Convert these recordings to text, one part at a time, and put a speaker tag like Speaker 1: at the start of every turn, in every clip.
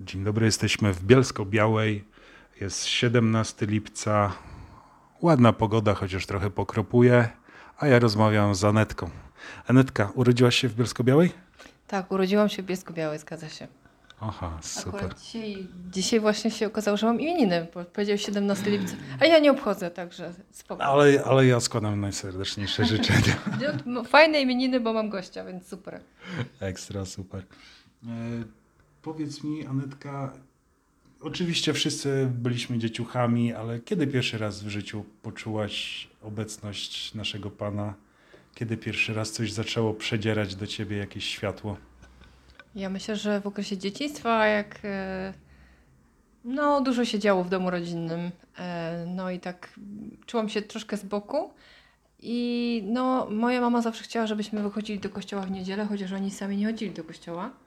Speaker 1: Dzień dobry, jesteśmy w Bielsko-Białej. Jest 17 lipca. Ładna pogoda, chociaż trochę pokropuje, a ja rozmawiam z Anetką. Anetka, urodziłaś się w Bielsko-Białej?
Speaker 2: Tak, urodziłam się w Bielsku-Białej, zgadza się.
Speaker 1: Aha, super.
Speaker 2: Dzisiaj, dzisiaj właśnie się okazało, że mam imieniny, bo powiedział 17 lipca, a ja nie obchodzę, także spokojnie.
Speaker 1: Ale, ale ja składam najserdeczniejsze życzenia.
Speaker 2: No, Fajne imieniny, bo mam gościa, więc super.
Speaker 1: Ekstra, super. Powiedz mi, Anetka, oczywiście wszyscy byliśmy dzieciuchami, ale kiedy pierwszy raz w życiu poczułaś obecność naszego Pana? Kiedy pierwszy raz coś zaczęło przedzierać do ciebie jakieś światło?
Speaker 2: Ja myślę, że w okresie dzieciństwa, jak e, no, dużo się działo w domu rodzinnym, e, no i tak czułam się troszkę z boku. I no, moja mama zawsze chciała, żebyśmy wychodzili do kościoła w niedzielę, chociaż oni sami nie chodzili do kościoła.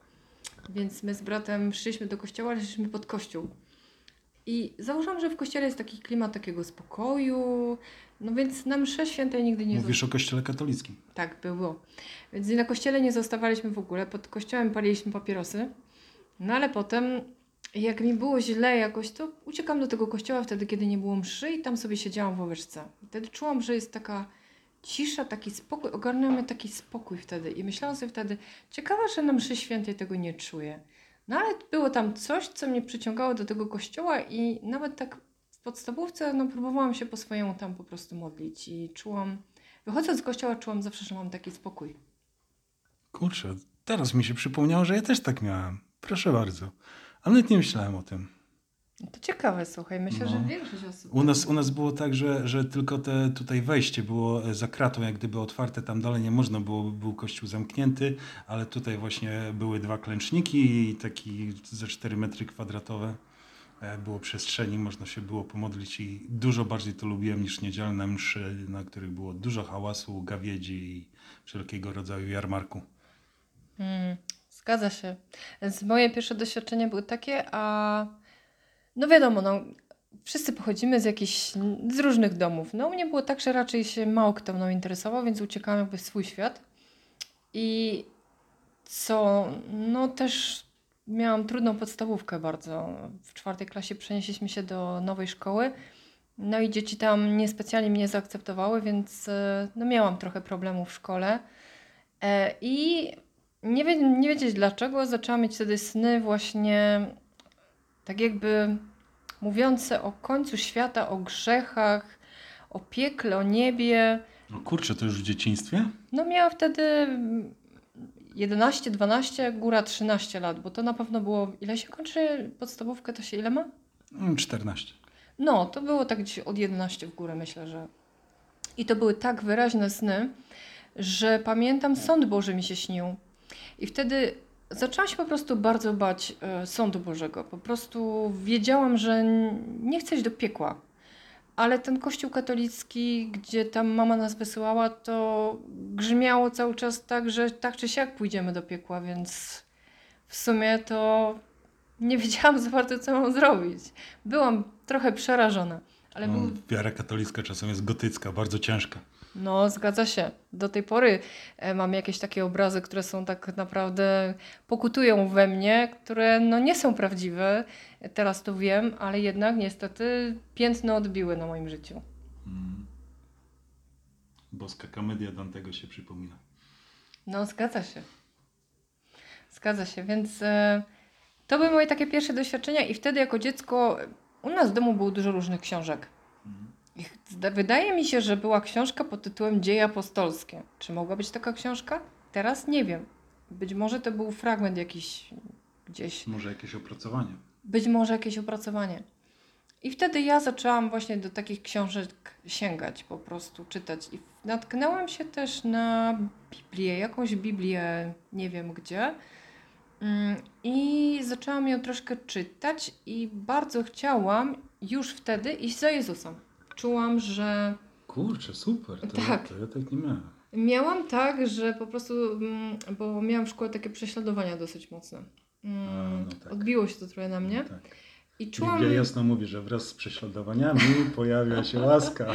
Speaker 2: Więc my z bratem szliśmy do kościoła, ale szliśmy pod kościół. I zauważyłam, że w kościele jest taki klimat takiego spokoju, no więc na msze świętej nigdy nie
Speaker 1: Mówisz o kościele katolickim.
Speaker 2: tak było. Więc na kościele nie zostawaliśmy w ogóle. Pod kościołem paliliśmy papierosy. No ale potem, jak mi było źle jakoś, to uciekam do tego kościoła wtedy, kiedy nie było mszy i tam sobie siedziałam w ławeczce. Wtedy czułam, że jest taka cisza, taki spokój. Ogarnął mnie taki spokój wtedy. I myślałam sobie wtedy, ciekawa, że na mszy świętej tego nie czuję. No ale było tam coś, co mnie przyciągało do tego kościoła i nawet tak w podstawówce, no próbowałam się po swojemu tam po prostu modlić i czułam, Wychodząc z kościoła czułam zawsze, że mam taki spokój.
Speaker 1: Kurczę, teraz mi się przypomniało, że ja też tak miałem. Proszę bardzo. Ale nawet nie myślałem o tym.
Speaker 2: To ciekawe, słuchaj. Myślę,
Speaker 1: No.
Speaker 2: że większość osób.
Speaker 1: U nas, u nas było tak, że, że tylko te tutaj wejście było e, za kratą, jak gdyby otwarte, tam dalej nie można było, był kościół zamknięty, ale tutaj właśnie były dwa klęczniki i taki ze 4 metry kwadratowe e, było przestrzeni, można się było pomodlić i dużo bardziej to lubiłem niż niedzielne mszy, na których było dużo hałasu, gawiedzi i wszelkiego rodzaju jarmarku.
Speaker 2: Mm, zgadza się. Więc moje pierwsze doświadczenia były takie, a no wiadomo, no, wszyscy pochodzimy z jakichś, z różnych domów. No u mnie było tak, że raczej się mało kto mną interesował, więc uciekałam jakby w swój świat. I co, no też miałam trudną podstawówkę bardzo. W czwartej klasie przenieśliśmy się do nowej szkoły. No i dzieci tam niespecjalnie mnie zaakceptowały, więc e, no miałam trochę problemów w szkole. E, I nie, wie, nie wiedzieć dlaczego, zaczęłam mieć wtedy sny właśnie tak jakby mówiące o końcu świata, o grzechach, o piekle, o niebie.
Speaker 1: No kurczę, to już w dzieciństwie?
Speaker 2: No miałam wtedy mm, 11, 12, góra 13 lat, bo to na pewno było, ile się kończy podstawówkę, to się ile ma?
Speaker 1: Mm, 14.
Speaker 2: No, to było tak gdzieś od 11 w górę, myślę, że. I to były tak wyraźne sny, że pamiętam, sąd Boży mi się śnił. I wtedy zaczęłam się po prostu bardzo bać e, sądu Bożego. Po prostu wiedziałam, że nie chcę iść do piekła. Ale ten kościół katolicki, gdzie tam mama nas wysyłała, to grzmiało cały czas tak, że tak czy siak pójdziemy do piekła, więc w sumie to nie wiedziałam za bardzo, co mam zrobić. Byłam trochę przerażona, ale
Speaker 1: No,
Speaker 2: był
Speaker 1: wiara katolicka czasem jest gotycka, bardzo ciężka.
Speaker 2: No, zgadza się. Do tej pory e, mam jakieś takie obrazy, które są tak naprawdę pokutują we mnie, które no nie są prawdziwe. Teraz to wiem, ale jednak niestety piętno odbiły na moim życiu.
Speaker 1: Mm. Boska komedia Dantego się przypomina.
Speaker 2: No, zgadza się. Zgadza się, więc e, to były moje takie pierwsze doświadczenia i wtedy jako dziecko u nas w domu było dużo różnych książek. Wydaje mi się, że była książka pod tytułem Dzieje apostolskie. Czy mogła być taka książka? Teraz nie wiem. Być może to był fragment jakiś gdzieś,
Speaker 1: Może jakieś opracowanie.
Speaker 2: być może jakieś opracowanie. I wtedy ja zaczęłam właśnie do takich książek sięgać, po prostu czytać. I natknęłam się też na Biblię, jakąś Biblię, nie wiem gdzie. Mm, I zaczęłam ją troszkę czytać i bardzo chciałam już wtedy iść za Jezusem. Czułam, że
Speaker 1: Kurczę, super. To,
Speaker 2: Tak.
Speaker 1: to ja tak nie miałem.
Speaker 2: miałam tak, że po prostu, mm, bo miałam w szkole takie prześladowania dosyć mocne. Mm,
Speaker 1: A, no tak.
Speaker 2: Odbiło się to trochę na mnie.
Speaker 1: Tak.
Speaker 2: I czułam.
Speaker 1: Biblia jasno mówi, że wraz z prześladowaniami pojawia się łaska.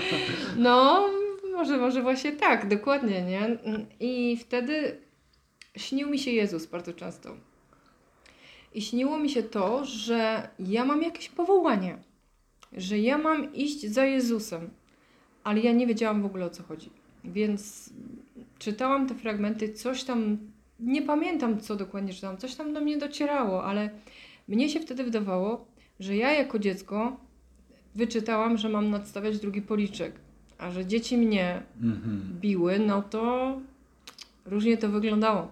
Speaker 2: No, może, może właśnie tak, dokładnie, nie? I wtedy śnił mi się Jezus bardzo często. i śniło mi się to, że ja mam jakieś powołanie, że ja mam iść za Jezusem, ale ja nie wiedziałam w ogóle o co chodzi. Więc czytałam te fragmenty, coś tam, nie pamiętam co dokładnie czytałam, coś tam do mnie docierało, ale mnie się wtedy wydawało, że ja jako dziecko wyczytałam, że mam nadstawiać drugi policzek, a że dzieci mnie
Speaker 1: Mhm.
Speaker 2: biły, no to różnie to wyglądało.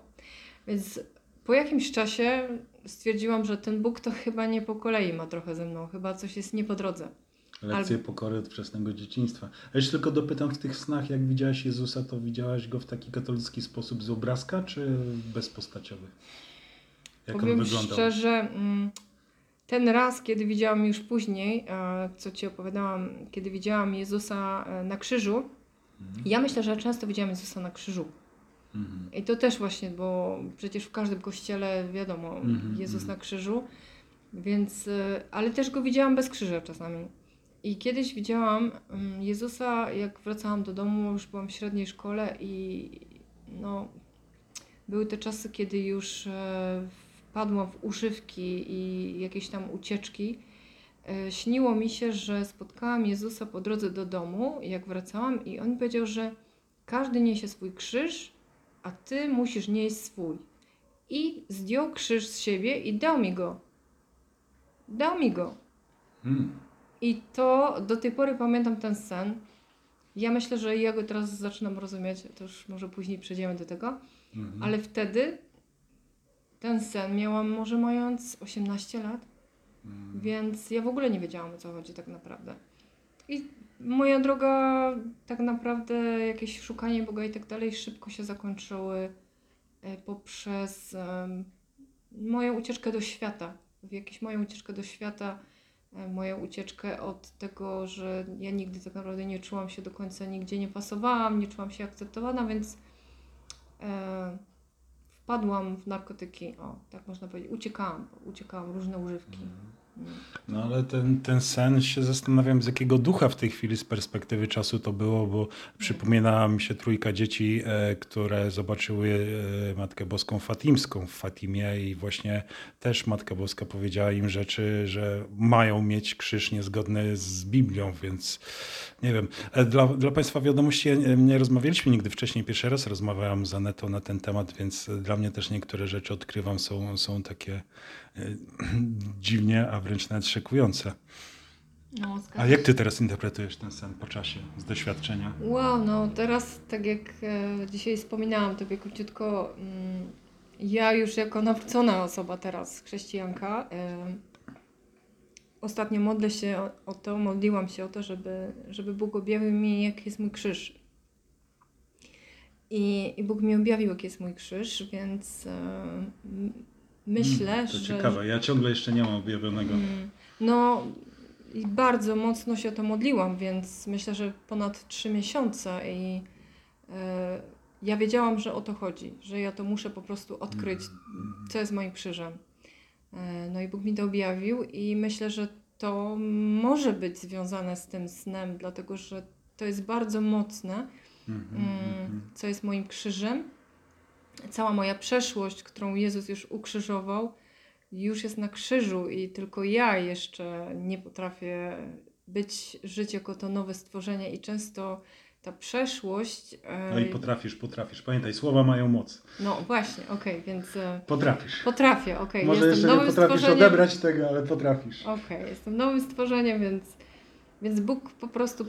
Speaker 2: Więc po jakimś czasie stwierdziłam, że ten Bóg to chyba nie po kolei ma trochę ze mną, chyba coś jest nie po drodze.
Speaker 1: Lekcje pokory od wczesnego dzieciństwa. A jeszcze tylko dopytam, w tych snach, jak widziałaś Jezusa, to widziałaś Go w taki katolicki sposób z obrazka, czy bezpostaciowy? Jak
Speaker 2: Powiem
Speaker 1: on wyglądał?
Speaker 2: szczerze, mm, ten raz, kiedy widziałam już później, e, co Ci opowiadałam, kiedy widziałam Jezusa e, na krzyżu,
Speaker 1: Mhm.
Speaker 2: ja myślę, że często widziałam Jezusa na krzyżu.
Speaker 1: Mhm.
Speaker 2: I to też właśnie, bo przecież w każdym kościele wiadomo,
Speaker 1: Mhm,
Speaker 2: Jezus
Speaker 1: mhm.
Speaker 2: na krzyżu, więc, y, ale też go widziałam bez krzyża czasami. I kiedyś widziałam mm, Jezusa, jak wracałam do domu, już byłam w średniej szkole i no, były te czasy, kiedy już e, wpadłam w używki i jakieś tam ucieczki. E, Śniło mi się, że spotkałam Jezusa po drodze do domu, jak wracałam, i on powiedział, że każdy niesie swój krzyż, a ty musisz nieść swój. I zdjął krzyż z siebie i dał mi go. Dał mi go.
Speaker 1: Hmm.
Speaker 2: I to do tej pory pamiętam ten sen. Ja myślę, że ja go teraz zaczynam rozumieć, to już może później przejdziemy do tego,
Speaker 1: Mhm.
Speaker 2: ale wtedy ten sen miałam może mając 18 lat,
Speaker 1: Mhm.
Speaker 2: więc ja w ogóle nie wiedziałam o co chodzi tak naprawdę. I moja droga, tak naprawdę jakieś szukanie Boga i tak dalej szybko się zakończyły e, poprzez moją ucieczkę do świata. W jakąś moją ucieczkę do świata, e, moją ucieczkę od tego, że ja nigdy tak naprawdę nie czułam się do końca, nigdzie nie pasowałam, nie czułam się akceptowana, więc e, wpadłam w narkotyki, o, tak można powiedzieć, uciekałam, uciekałam, różne używki.
Speaker 1: No ale ten, ten sen się zastanawiam, z jakiego ducha w tej chwili z perspektywy czasu to było, bo przypomina mi się trójka dzieci, e, które zobaczyły e, Matkę Boską Fatimską w Fatimie i właśnie też Matka Boska powiedziała im rzeczy, że mają mieć krzyż niezgodny z Biblią, więc nie wiem. E, Dla, dla Państwa wiadomości, e, nie rozmawialiśmy nigdy wcześniej, pierwszy raz rozmawiałam z Anetą na ten temat, więc dla mnie też niektóre rzeczy odkrywam, są, są takie dziwnie, a wręcz nawet szokujące.
Speaker 2: No,
Speaker 1: A jak ty teraz interpretujesz ten sen po czasie, z doświadczenia?
Speaker 2: Wow, no teraz tak jak e, dzisiaj wspominałam tobie króciutko, mm, ja już jako nawrócona osoba teraz, chrześcijanka, e, ostatnio modlę się o, o to, modliłam się o to, żeby, żeby Bóg objawił mi, jaki jest mój krzyż. I, I Bóg mi objawił, jaki jest mój krzyż, więc e, myślę,
Speaker 1: Mm, to
Speaker 2: że...
Speaker 1: ciekawe, ja ciągle jeszcze nie mam objawionego.
Speaker 2: Mm, No i bardzo mocno się o to modliłam, więc myślę, że ponad trzy miesiące i e, ja wiedziałam, że o to chodzi, że ja to muszę po prostu odkryć,
Speaker 1: Mm.
Speaker 2: co jest moim krzyżem. E, no i Bóg mi to objawił i myślę, że to może być związane z tym snem, dlatego że to jest bardzo mocne,
Speaker 1: Mhm,
Speaker 2: mm,
Speaker 1: mhm.
Speaker 2: co jest moim krzyżem. Cała moja przeszłość, którą Jezus już ukrzyżował, już jest na krzyżu i tylko ja jeszcze nie potrafię być, żyć jako to nowe stworzenie i często ta przeszłość...
Speaker 1: No i potrafisz, potrafisz. Pamiętaj, słowa mają moc.
Speaker 2: No właśnie, okej, więc e,
Speaker 1: Potrafisz.
Speaker 2: potrafię, okej,
Speaker 1: Może
Speaker 2: jestem
Speaker 1: jeszcze nie
Speaker 2: nowym
Speaker 1: potrafisz
Speaker 2: stworzeniem.
Speaker 1: odebrać tego, ale potrafisz.
Speaker 2: Okej, jestem nowym stworzeniem, więc, więc Bóg po prostu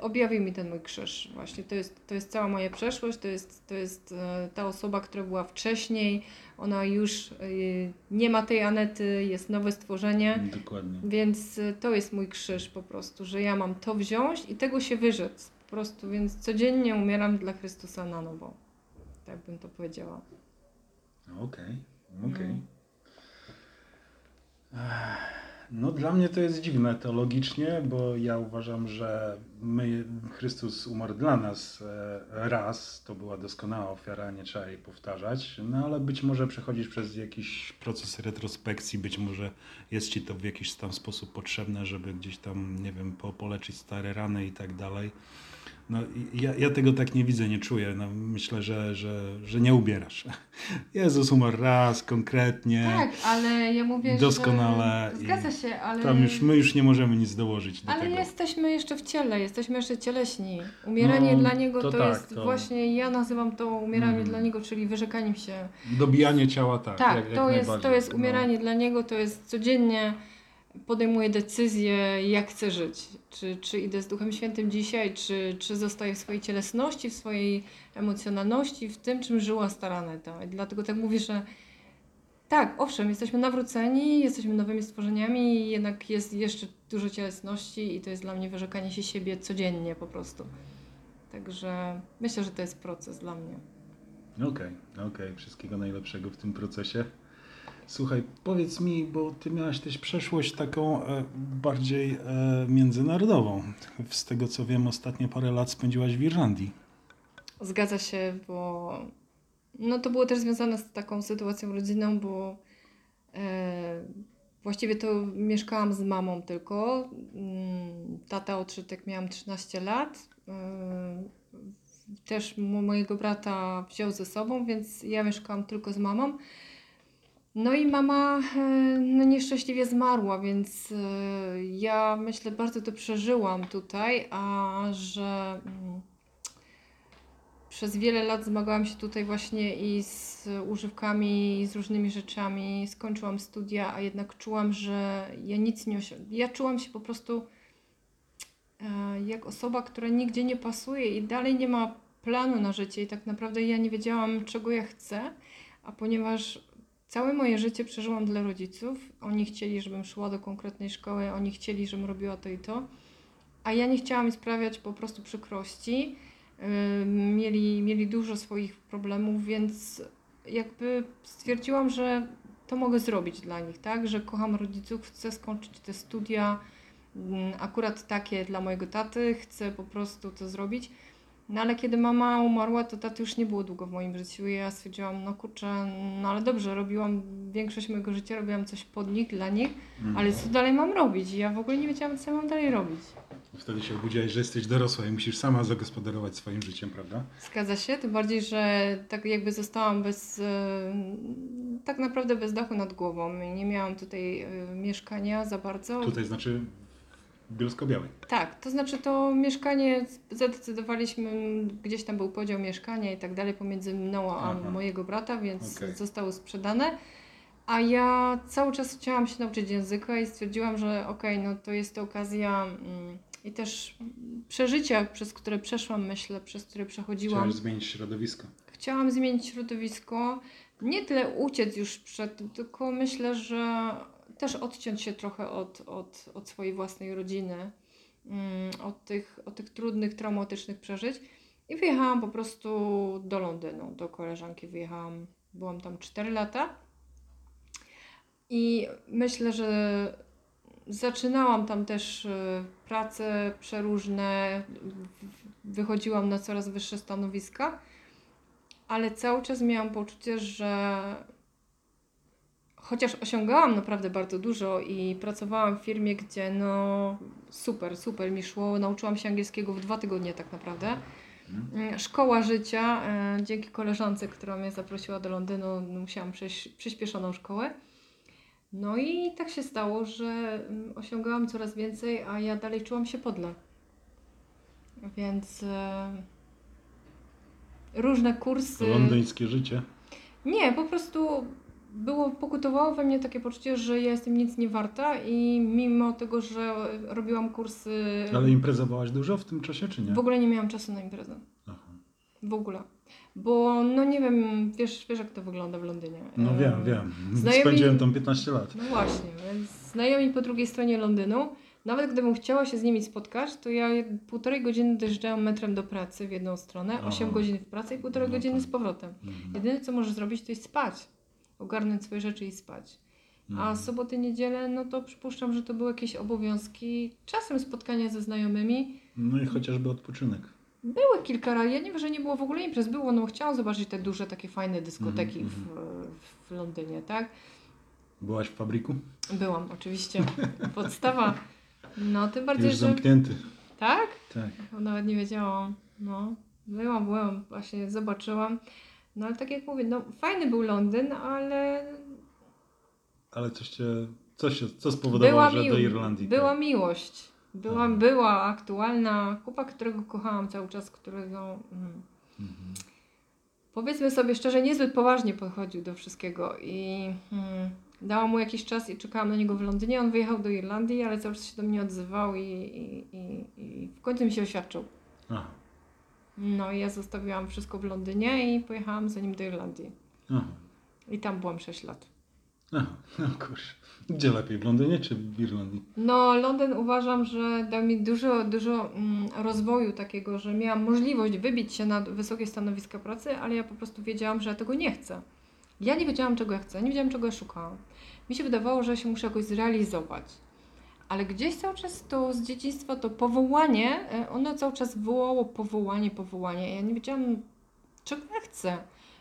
Speaker 2: objawił mi ten mój krzyż. Właśnie to jest, to jest cała moja przeszłość, to jest, to jest e, ta osoba, która była wcześniej, ona już e, nie ma tej Anety, jest nowe stworzenie,
Speaker 1: Dokładnie.
Speaker 2: więc e, to jest mój krzyż po prostu, że ja mam to wziąć i tego się wyrzec po prostu, więc codziennie umieram dla Chrystusa na nowo. Tak bym to powiedziała.
Speaker 1: Okej, okej.
Speaker 2: Mm.
Speaker 1: Ech, No dla mnie to jest dziwne teologicznie, bo ja uważam, że my, Chrystus umarł dla nas e, raz, to była doskonała ofiara, nie trzeba jej powtarzać, no ale być może przechodzisz przez jakiś proces retrospekcji, być może jest ci to w jakiś tam sposób potrzebne, żeby gdzieś tam, nie wiem, po, poleczyć stare rany i tak dalej. No, ja, ja tego tak nie widzę, nie czuję. No, myślę, że, że, że nie ubierasz. Jezus umarł raz, konkretnie.
Speaker 2: Tak, ale ja mówię,
Speaker 1: Doskonale
Speaker 2: że... Zgadza się, ale...
Speaker 1: Tam już, my już nie możemy nic dołożyć do
Speaker 2: Ale
Speaker 1: tego.
Speaker 2: jesteśmy jeszcze w ciele, jesteśmy jeszcze cieleśni. Umieranie
Speaker 1: No,
Speaker 2: dla niego
Speaker 1: to
Speaker 2: to,
Speaker 1: tak,
Speaker 2: jest
Speaker 1: to-
Speaker 2: właśnie, ja nazywam to umieranie
Speaker 1: Mhm.
Speaker 2: dla niego, czyli wyrzekaniem się.
Speaker 1: Dobijanie ciała, tak.
Speaker 2: Tak,
Speaker 1: jak, jak
Speaker 2: to, jest, to jest umieranie dla niego, to jest codziennie podejmuję decyzję, jak chcę żyć. Czy, czy idę z Duchem Świętym dzisiaj, czy, czy zostaję w swojej cielesności, w swojej emocjonalności, w tym, czym żyła stara Neta. I dlatego tak mówię, że tak, owszem, jesteśmy nawróceni, jesteśmy nowymi stworzeniami, jednak jest jeszcze dużo cielesności i to jest dla mnie wyrzekanie się siebie codziennie po prostu. Także myślę, że to jest proces dla mnie.
Speaker 1: Okej, okej, wszystkiego najlepszego w tym procesie. Słuchaj, powiedz mi, bo ty miałaś też przeszłość taką e, bardziej e, międzynarodową. Z tego co wiem, ostatnie parę lat spędziłaś w Irlandii.
Speaker 2: Zgadza się, bo no to było też związane z taką sytuacją rodzinną, bo e, właściwie to mieszkałam z mamą tylko. Mm, Tata odszedł jak miałam 13 lat. E, też mo- mojego brata wziął ze sobą, więc ja mieszkałam tylko z mamą. No i mama e, no nieszczęśliwie zmarła, więc e, ja myślę bardzo to przeżyłam tutaj, a że mm, przez wiele lat zmagałam się tutaj właśnie i z używkami, i z różnymi rzeczami. Skończyłam studia, a jednak czułam, że ja nic nie osiągnę. Ja czułam się po prostu e, jak osoba, która nigdzie nie pasuje i dalej nie ma planu na życie i tak naprawdę ja nie wiedziałam, czego ja chcę, a ponieważ całe moje życie przeżyłam dla rodziców, oni chcieli, żebym szła do konkretnej szkoły, oni chcieli, żebym robiła to i to, a ja nie chciałam im sprawiać po prostu przykrości. Mieli, mieli dużo swoich problemów, więc jakby stwierdziłam, że to mogę zrobić dla nich, tak? Że kocham rodziców, chcę skończyć te studia, mm, akurat takie dla mojego taty, chcę po prostu to zrobić. No ale kiedy mama umarła, to taty już nie było długo w moim życiu i ja stwierdziłam, no kurczę, no ale dobrze, robiłam większość mojego życia, robiłam coś pod nich, dla nich, ale co dalej mam robić? I ja w ogóle nie wiedziałam, co mam dalej robić.
Speaker 1: Wtedy się obudziłaś, że jesteś dorosła i musisz sama zagospodarować swoim życiem, prawda?
Speaker 2: Zgadza się, tym bardziej, że tak jakby zostałam bez, e, tak naprawdę bez dachu nad głową. Nie miałam tutaj e, mieszkania za bardzo.
Speaker 1: Tutaj znaczy Bielsko-Białej.
Speaker 2: Tak, to znaczy to mieszkanie zadecydowaliśmy, gdzieś tam był podział mieszkania i tak dalej pomiędzy mną a
Speaker 1: Aha.
Speaker 2: mojego brata, więc
Speaker 1: Okej.
Speaker 2: zostało sprzedane. A ja cały czas chciałam się nauczyć języka i stwierdziłam, że okej, no to jest to okazja mm, i też przeżycia, przez które przeszłam, myślę, przez które przechodziłam.
Speaker 1: Chciałaś zmienić środowisko.
Speaker 2: Chciałam zmienić środowisko, nie tyle uciec już przed tylko myślę, że też odciąć się trochę od, od, od swojej własnej rodziny, mm, od tych, od tych trudnych, traumatycznych przeżyć. I wyjechałam po prostu do Londynu, do koleżanki wyjechałam, byłam tam 4 lata. I myślę, że zaczynałam tam też y, prace przeróżne, wychodziłam na coraz wyższe stanowiska ale cały czas miałam poczucie, że chociaż osiągałam naprawdę bardzo dużo i pracowałam w firmie, gdzie no super, super mi szło, nauczyłam się angielskiego w dwa tygodnie tak naprawdę. Mm, Szkoła życia, e, dzięki koleżance, która mnie zaprosiła do Londynu, musiałam przejść przyspieszoną szkołę. No i tak się stało, że mm, osiągałam coraz więcej, a ja dalej czułam się podle. Więc e, różne kursy.
Speaker 1: Londyńskie życie.
Speaker 2: Nie, po prostu było, pokutowało we mnie takie poczucie, że ja jestem nic nie warta i mimo tego, że robiłam kursy,
Speaker 1: Ale imprezowałaś dużo w tym czasie, czy nie?
Speaker 2: w ogóle nie miałam czasu na imprezę.
Speaker 1: Aha.
Speaker 2: W ogóle. Bo no nie wiem, wiesz, wiesz jak to wygląda w Londynie.
Speaker 1: No wiem, wiem.
Speaker 2: znajomi-
Speaker 1: Spędziłem tam 15 lat.
Speaker 2: No właśnie, więc znajomi po drugiej stronie Londynu, nawet gdybym chciała się z nimi spotkać, to ja półtorej godziny dojeżdżałam metrem do pracy w jedną stronę,
Speaker 1: Aha.
Speaker 2: 8 godzin w pracy i półtorej
Speaker 1: No
Speaker 2: godziny
Speaker 1: tak.
Speaker 2: z powrotem.
Speaker 1: Mhm.
Speaker 2: Jedyne co możesz zrobić to jest spać, ogarnąć swoje rzeczy i spać. A
Speaker 1: Mhm.
Speaker 2: soboty, niedzielę, no to przypuszczam, że to były jakieś obowiązki, czasem spotkania ze znajomymi.
Speaker 1: No i chociażby odpoczynek.
Speaker 2: Były kilka razy, ja nie wiem, że nie było w ogóle imprez, było, no chciałam zobaczyć te duże, takie fajne dyskoteki
Speaker 1: Mhm,
Speaker 2: w, w Londynie, tak?
Speaker 1: Byłaś w fabryku?
Speaker 2: Byłam, oczywiście. Podstawa. No, tym bardziej,
Speaker 1: Już
Speaker 2: że...
Speaker 1: zamknięty.
Speaker 2: Tak?
Speaker 1: Tak.
Speaker 2: Nawet nie wiedziałam. No, byłam, byłam, właśnie zobaczyłam. No ale tak jak mówię, no fajny był Londyn, ale
Speaker 1: Ale coś cię, coś, się- co spowodowało,
Speaker 2: była,
Speaker 1: że do Irlandii?
Speaker 2: była
Speaker 1: tak?
Speaker 2: miłość. Była,
Speaker 1: Mhm.
Speaker 2: była aktualna chłopak, którego kochałam cały czas, którego mm,
Speaker 1: Mhm.
Speaker 2: powiedzmy sobie szczerze, niezbyt poważnie podchodził do wszystkiego i mm, dałam mu jakiś czas i czekałam na niego w Londynie. On wyjechał do Irlandii, ale cały czas się do mnie odzywał i, i, i, i w końcu mi się oświadczył.
Speaker 1: Aha.
Speaker 2: No i ja zostawiłam wszystko w Londynie i pojechałam za nim do Irlandii.
Speaker 1: Aha.
Speaker 2: I tam byłam 6 lat.
Speaker 1: Aha. No kurczę. Gdzie lepiej, w Londynie czy w Irlandii?
Speaker 2: No, Londyn uważam, że dał mi dużo, dużo mm, rozwoju takiego, że miałam możliwość wybić się na wysokie stanowiska pracy, ale ja po prostu wiedziałam, że ja tego nie chcę. Ja nie wiedziałam, czego ja chcę, nie wiedziałam, czego ja szukałam. Mi się wydawało, że się muszę jakoś zrealizować. Ale gdzieś cały czas to z dzieciństwa to powołanie, e, ono cały czas wołało powołanie, powołanie. Ja nie wiedziałam, czego ja chcę.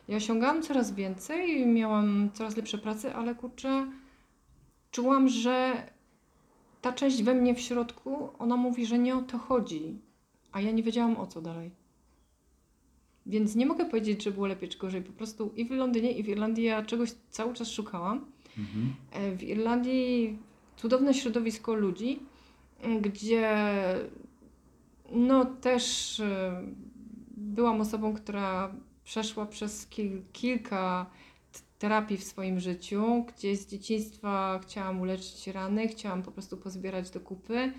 Speaker 2: Ja osiągałam coraz więcej, miałam coraz lepsze prace, ale kurczę, czułam, że ta część we mnie w środku, ona mówi, że nie o to chodzi, a ja nie wiedziałam o co dalej. Więc nie mogę powiedzieć, że było lepiej czy gorzej. Po prostu i w Londynie, i w Irlandii ja czegoś cały czas szukałam.
Speaker 1: Mhm.
Speaker 2: E, W Irlandii cudowne środowisko ludzi, m, gdzie no też e, byłam osobą, która przeszła przez kil, kilka terapii w swoim życiu, gdzie z dzieciństwa chciałam uleczyć rany, chciałam po prostu pozbierać do kupy.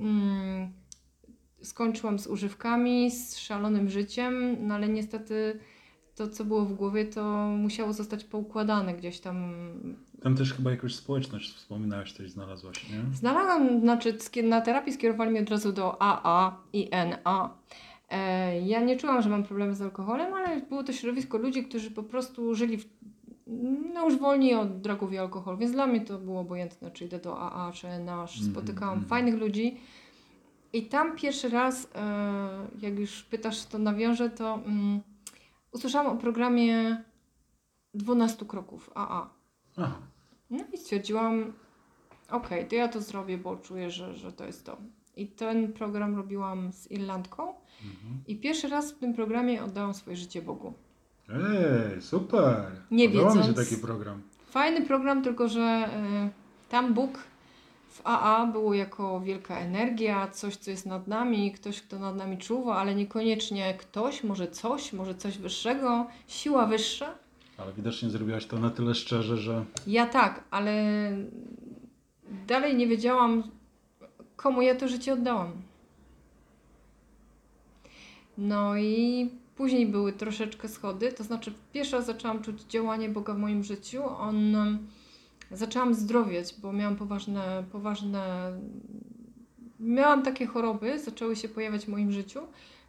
Speaker 2: Mm, skończyłam z używkami, z szalonym życiem, no ale niestety to, co było w głowie, to musiało zostać poukładane gdzieś tam
Speaker 1: Tam też chyba jakąś społeczność wspominałaś, coś znalazłaś, nie?
Speaker 2: Znalazłam, znaczy na terapii skierowali mnie od razu do AA i NA. E, ja nie czułam, że mam problemy z alkoholem, ale było to środowisko ludzi, którzy po prostu żyli w, no już wolni od drogów i alkoholu, więc dla mnie to było obojętne, czy idę do AA, czy NA.
Speaker 1: Mhm,
Speaker 2: Spotykałam
Speaker 1: mhm.
Speaker 2: fajnych ludzi. I tam pierwszy raz, e, jak już pytasz, to nawiążę, to mm, usłyszałam o programie 12 kroków AA.
Speaker 1: Aha.
Speaker 2: No i stwierdziłam, okej, to ja to zrobię, bo czuję, że, że to jest to. I ten program robiłam z Irlandką
Speaker 1: Mhm.
Speaker 2: i pierwszy raz w tym programie oddałam swoje życie Bogu.
Speaker 1: Ej, super!
Speaker 2: Nie
Speaker 1: Podoba mi się
Speaker 2: wiedząc-
Speaker 1: taki program.
Speaker 2: Fajny program, tylko że y, tam Bóg w AA było jako wielka energia, coś, co jest nad nami, ktoś, kto nad nami czuwa, ale niekoniecznie ktoś, może coś, może coś wyższego, siła wyższa.
Speaker 1: Ale widocznie zrobiłaś to na tyle szczerze, że
Speaker 2: Ja tak, ale dalej nie wiedziałam, komu ja to życie oddałam. No i później były troszeczkę schody, to znaczy pierwsza zaczęłam czuć działanie Boga w moim życiu. On zaczęłam zdrowieć, bo miałam poważne, poważne miałam takie choroby, zaczęły się pojawiać w moim życiu,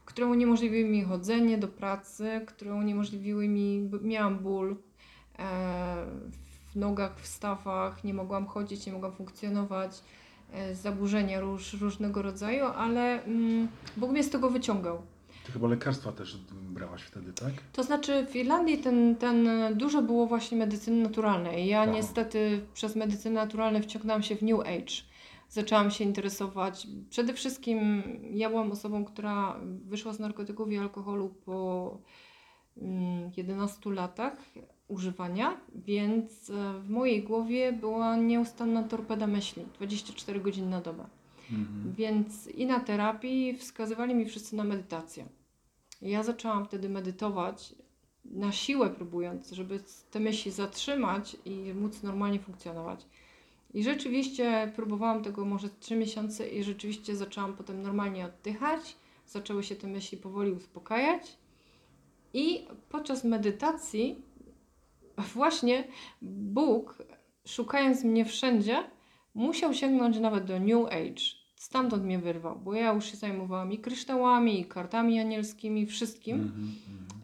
Speaker 2: które uniemożliwiły mi chodzenie do pracy, które uniemożliwiły mi, miałam ból e, w nogach, w stawach, nie mogłam chodzić, nie mogłam funkcjonować, e, zaburzenia róż, różnego rodzaju, ale mm, Bóg mnie z tego wyciągał.
Speaker 1: Ty chyba lekarstwa też brałaś wtedy, tak?
Speaker 2: To znaczy w Irlandii ten, ten dużo było właśnie medycyny naturalnej. Ja
Speaker 1: Aha.
Speaker 2: niestety przez medycynę naturalną wciągnęłam się w New Age. Zaczęłam się interesować. Przede wszystkim ja byłam osobą, która wyszła z narkotyków i alkoholu po mm, 11 latach używania, więc e, w mojej głowie była nieustanna torpeda myśli, 24 godziny na dobę.
Speaker 1: Mhm.
Speaker 2: Więc i na terapii wskazywali mi wszyscy na medytację. Ja zaczęłam wtedy medytować, na siłę próbując, żeby te myśli zatrzymać i móc normalnie funkcjonować. I rzeczywiście próbowałam tego może 3 miesiące i rzeczywiście zaczęłam potem normalnie oddychać, zaczęły się te myśli powoli uspokajać. I podczas medytacji właśnie Bóg, szukając mnie wszędzie, musiał sięgnąć nawet do New Age. Stamtąd mnie wyrwał, bo ja już się zajmowałam i kryształami, i kartami anielskimi, wszystkim.
Speaker 1: Mhm.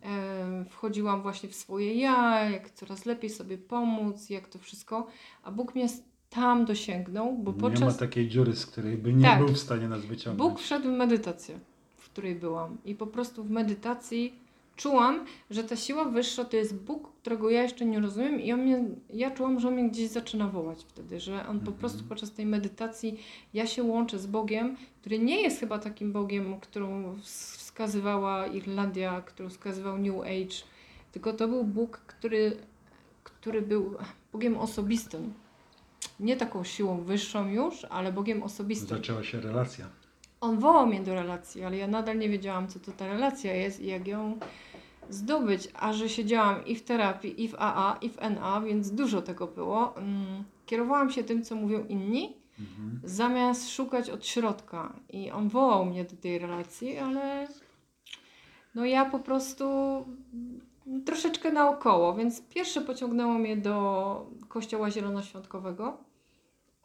Speaker 1: Mhm.
Speaker 2: E, wchodziłam właśnie w swoje ja, jak coraz lepiej sobie pomóc, jak to wszystko. A Bóg mnie tam dosięgnął, bo
Speaker 1: Nie ma
Speaker 2: podczas...
Speaker 1: takiej dziury, z której by nie
Speaker 2: Tak.
Speaker 1: był w stanie nas wyciągnąć.
Speaker 2: Bóg wszedł w medytację, w której byłam. I po prostu w medytacji czułam, że ta siła wyższa to jest Bóg, którego ja jeszcze nie rozumiem i on mnie, ja czułam, że on mnie gdzieś zaczyna wołać wtedy, że on po
Speaker 1: Mhm.
Speaker 2: prostu podczas tej medytacji ja się łączę z Bogiem, który nie jest chyba takim Bogiem, którą ws- wskazywała Irlandia, którą wskazywał New Age, tylko to był Bóg, który, który był Bogiem osobistym. Nie taką siłą wyższą już, ale Bogiem osobistym.
Speaker 1: Zaczęła się relacja.
Speaker 2: On wołał mnie do relacji, ale ja nadal nie wiedziałam, co to ta relacja jest i jak ją zdobyć. A że siedziałam i w terapii, i w AA, i w NA, więc dużo tego było. mm, Kierowałam się tym, co mówią inni,
Speaker 1: Mhm.
Speaker 2: zamiast szukać od środka. I on wołał mnie do tej relacji, ale no ja po prostu troszeczkę naokoło, więc pierwsze pociągnęło mnie do Kościoła Zielonoświątkowego.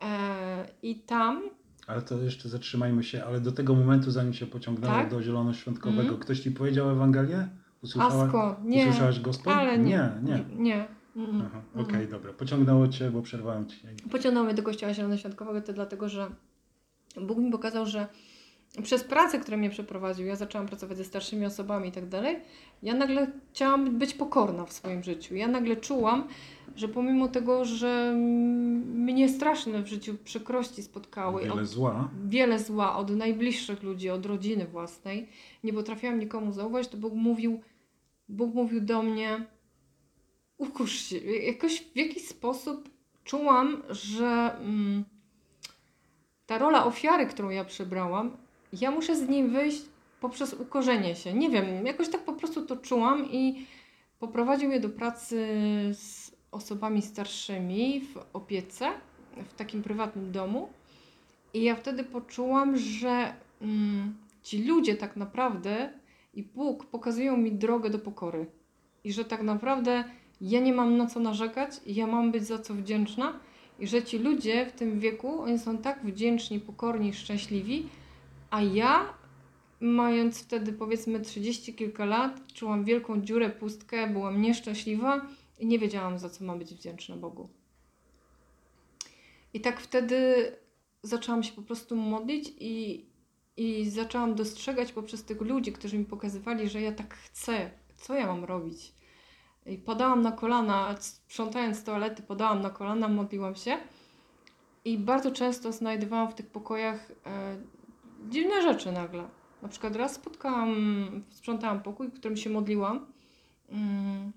Speaker 2: E, I tam
Speaker 1: Ale to jeszcze zatrzymajmy się, ale do tego momentu, zanim się pociągnęło
Speaker 2: Tak?
Speaker 1: do Zielonoświątkowego,
Speaker 2: Mhm.
Speaker 1: ktoś ci powiedział Ewangelię? Usłyszała,
Speaker 2: skąd? Nie.
Speaker 1: Usłyszałaś gospel?
Speaker 2: Ale nie.
Speaker 1: nie. nie.
Speaker 2: Nie. Mm, mm.
Speaker 1: Okej, dobra. Pociągnęło cię, bo przerwałem ci.
Speaker 2: Pociągnął mnie do Kościoła Zielonoświątkowego to dlatego, że Bóg mi pokazał, że przez pracę, którą mnie przeprowadził, ja zaczęłam pracować ze starszymi osobami i tak dalej, ja nagle chciałam być pokorna w swoim życiu. Ja nagle czułam, że pomimo tego, że mnie straszne w życiu przykrości spotkały,
Speaker 1: Wiele
Speaker 2: od,
Speaker 1: zła.
Speaker 2: wiele zła od najbliższych ludzi, od rodziny własnej, nie potrafiłam nikomu zaufać, to Bóg mówił, Bóg mówił do mnie, ukusz się. Jakoś w jakiś sposób czułam, że mm, ta rola ofiary, którą ja przybrałam, ja muszę z niej wyjść poprzez ukorzenie się. Nie wiem, jakoś tak po prostu to czułam i poprowadził mnie do pracy z osobami starszymi w opiece, w takim prywatnym domu. I ja wtedy poczułam, że mm, ci ludzie tak naprawdę i Bóg pokazują mi drogę do pokory. I że tak naprawdę ja nie mam na co narzekać ja mam być za co wdzięczna. I że ci ludzie w tym wieku, oni są tak wdzięczni, pokorni, szczęśliwi, a ja, mając wtedy powiedzmy 30 kilka lat, czułam wielką dziurę, pustkę, byłam nieszczęśliwa i nie wiedziałam za co mam być wdzięczna Bogu. I tak wtedy zaczęłam się po prostu modlić i, i zaczęłam dostrzegać poprzez tych ludzi, którzy mi pokazywali, że ja tak chcę, co ja mam robić. I podałam na kolana, sprzątając toalety, podałam na kolana, modliłam się. I bardzo często znajdowałam w tych pokojach e, dziwne rzeczy nagle. Na przykład raz spotkałam, sprzątałam pokój, w którym się modliłam. Mm.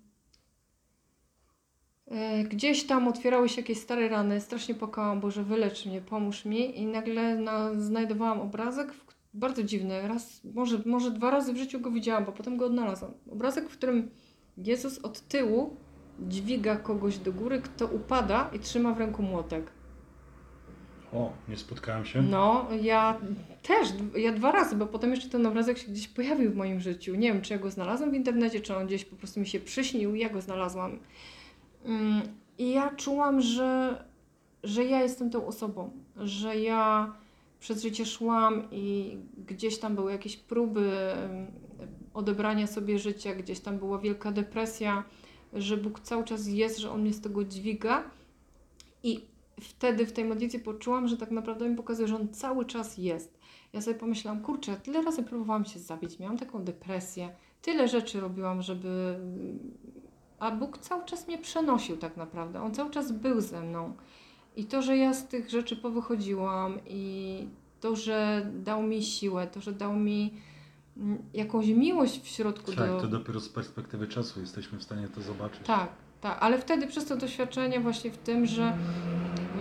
Speaker 2: E, Gdzieś tam otwierały się jakieś stare rany, strasznie płakałam, Boże wylecz mnie, pomóż mi i nagle na, znajdowałam obrazek, bardzo dziwny, raz, może, może dwa razy w życiu go widziałam, bo potem go odnalazłam. Obrazek, w którym Jezus od tyłu dźwiga kogoś do góry, kto upada i trzyma w ręku młotek.
Speaker 1: O, nie spotkałem się.
Speaker 2: No, ja też, ja dwa razy, bo potem jeszcze ten obrazek się gdzieś pojawił w moim życiu. Nie wiem, czy ja go znalazłam w internecie, czy on gdzieś po prostu mi się przyśnił, ja go znalazłam. Mm, I ja czułam, że, że ja jestem tą osobą, że ja przez życie szłam i gdzieś tam były jakieś próby em, odebrania sobie życia, gdzieś tam była wielka depresja, że Bóg cały czas jest, że On mnie z tego dźwiga. I wtedy w tej modlitwie poczułam, że tak naprawdę mi pokazuje, że On cały czas jest. Ja sobie pomyślałam, kurczę, tyle razy próbowałam się zabić, miałam taką depresję, tyle rzeczy robiłam, żeby... A Bóg cały czas mnie przenosił tak naprawdę. On cały czas był ze mną. I to, że ja z tych rzeczy powychodziłam i to, że dał mi siłę, to, że dał mi mm, jakąś miłość w środku
Speaker 1: Tak,
Speaker 2: do...
Speaker 1: to dopiero z perspektywy czasu jesteśmy w stanie to zobaczyć.
Speaker 2: Tak, tak, ale wtedy przez to doświadczenie właśnie w tym, że,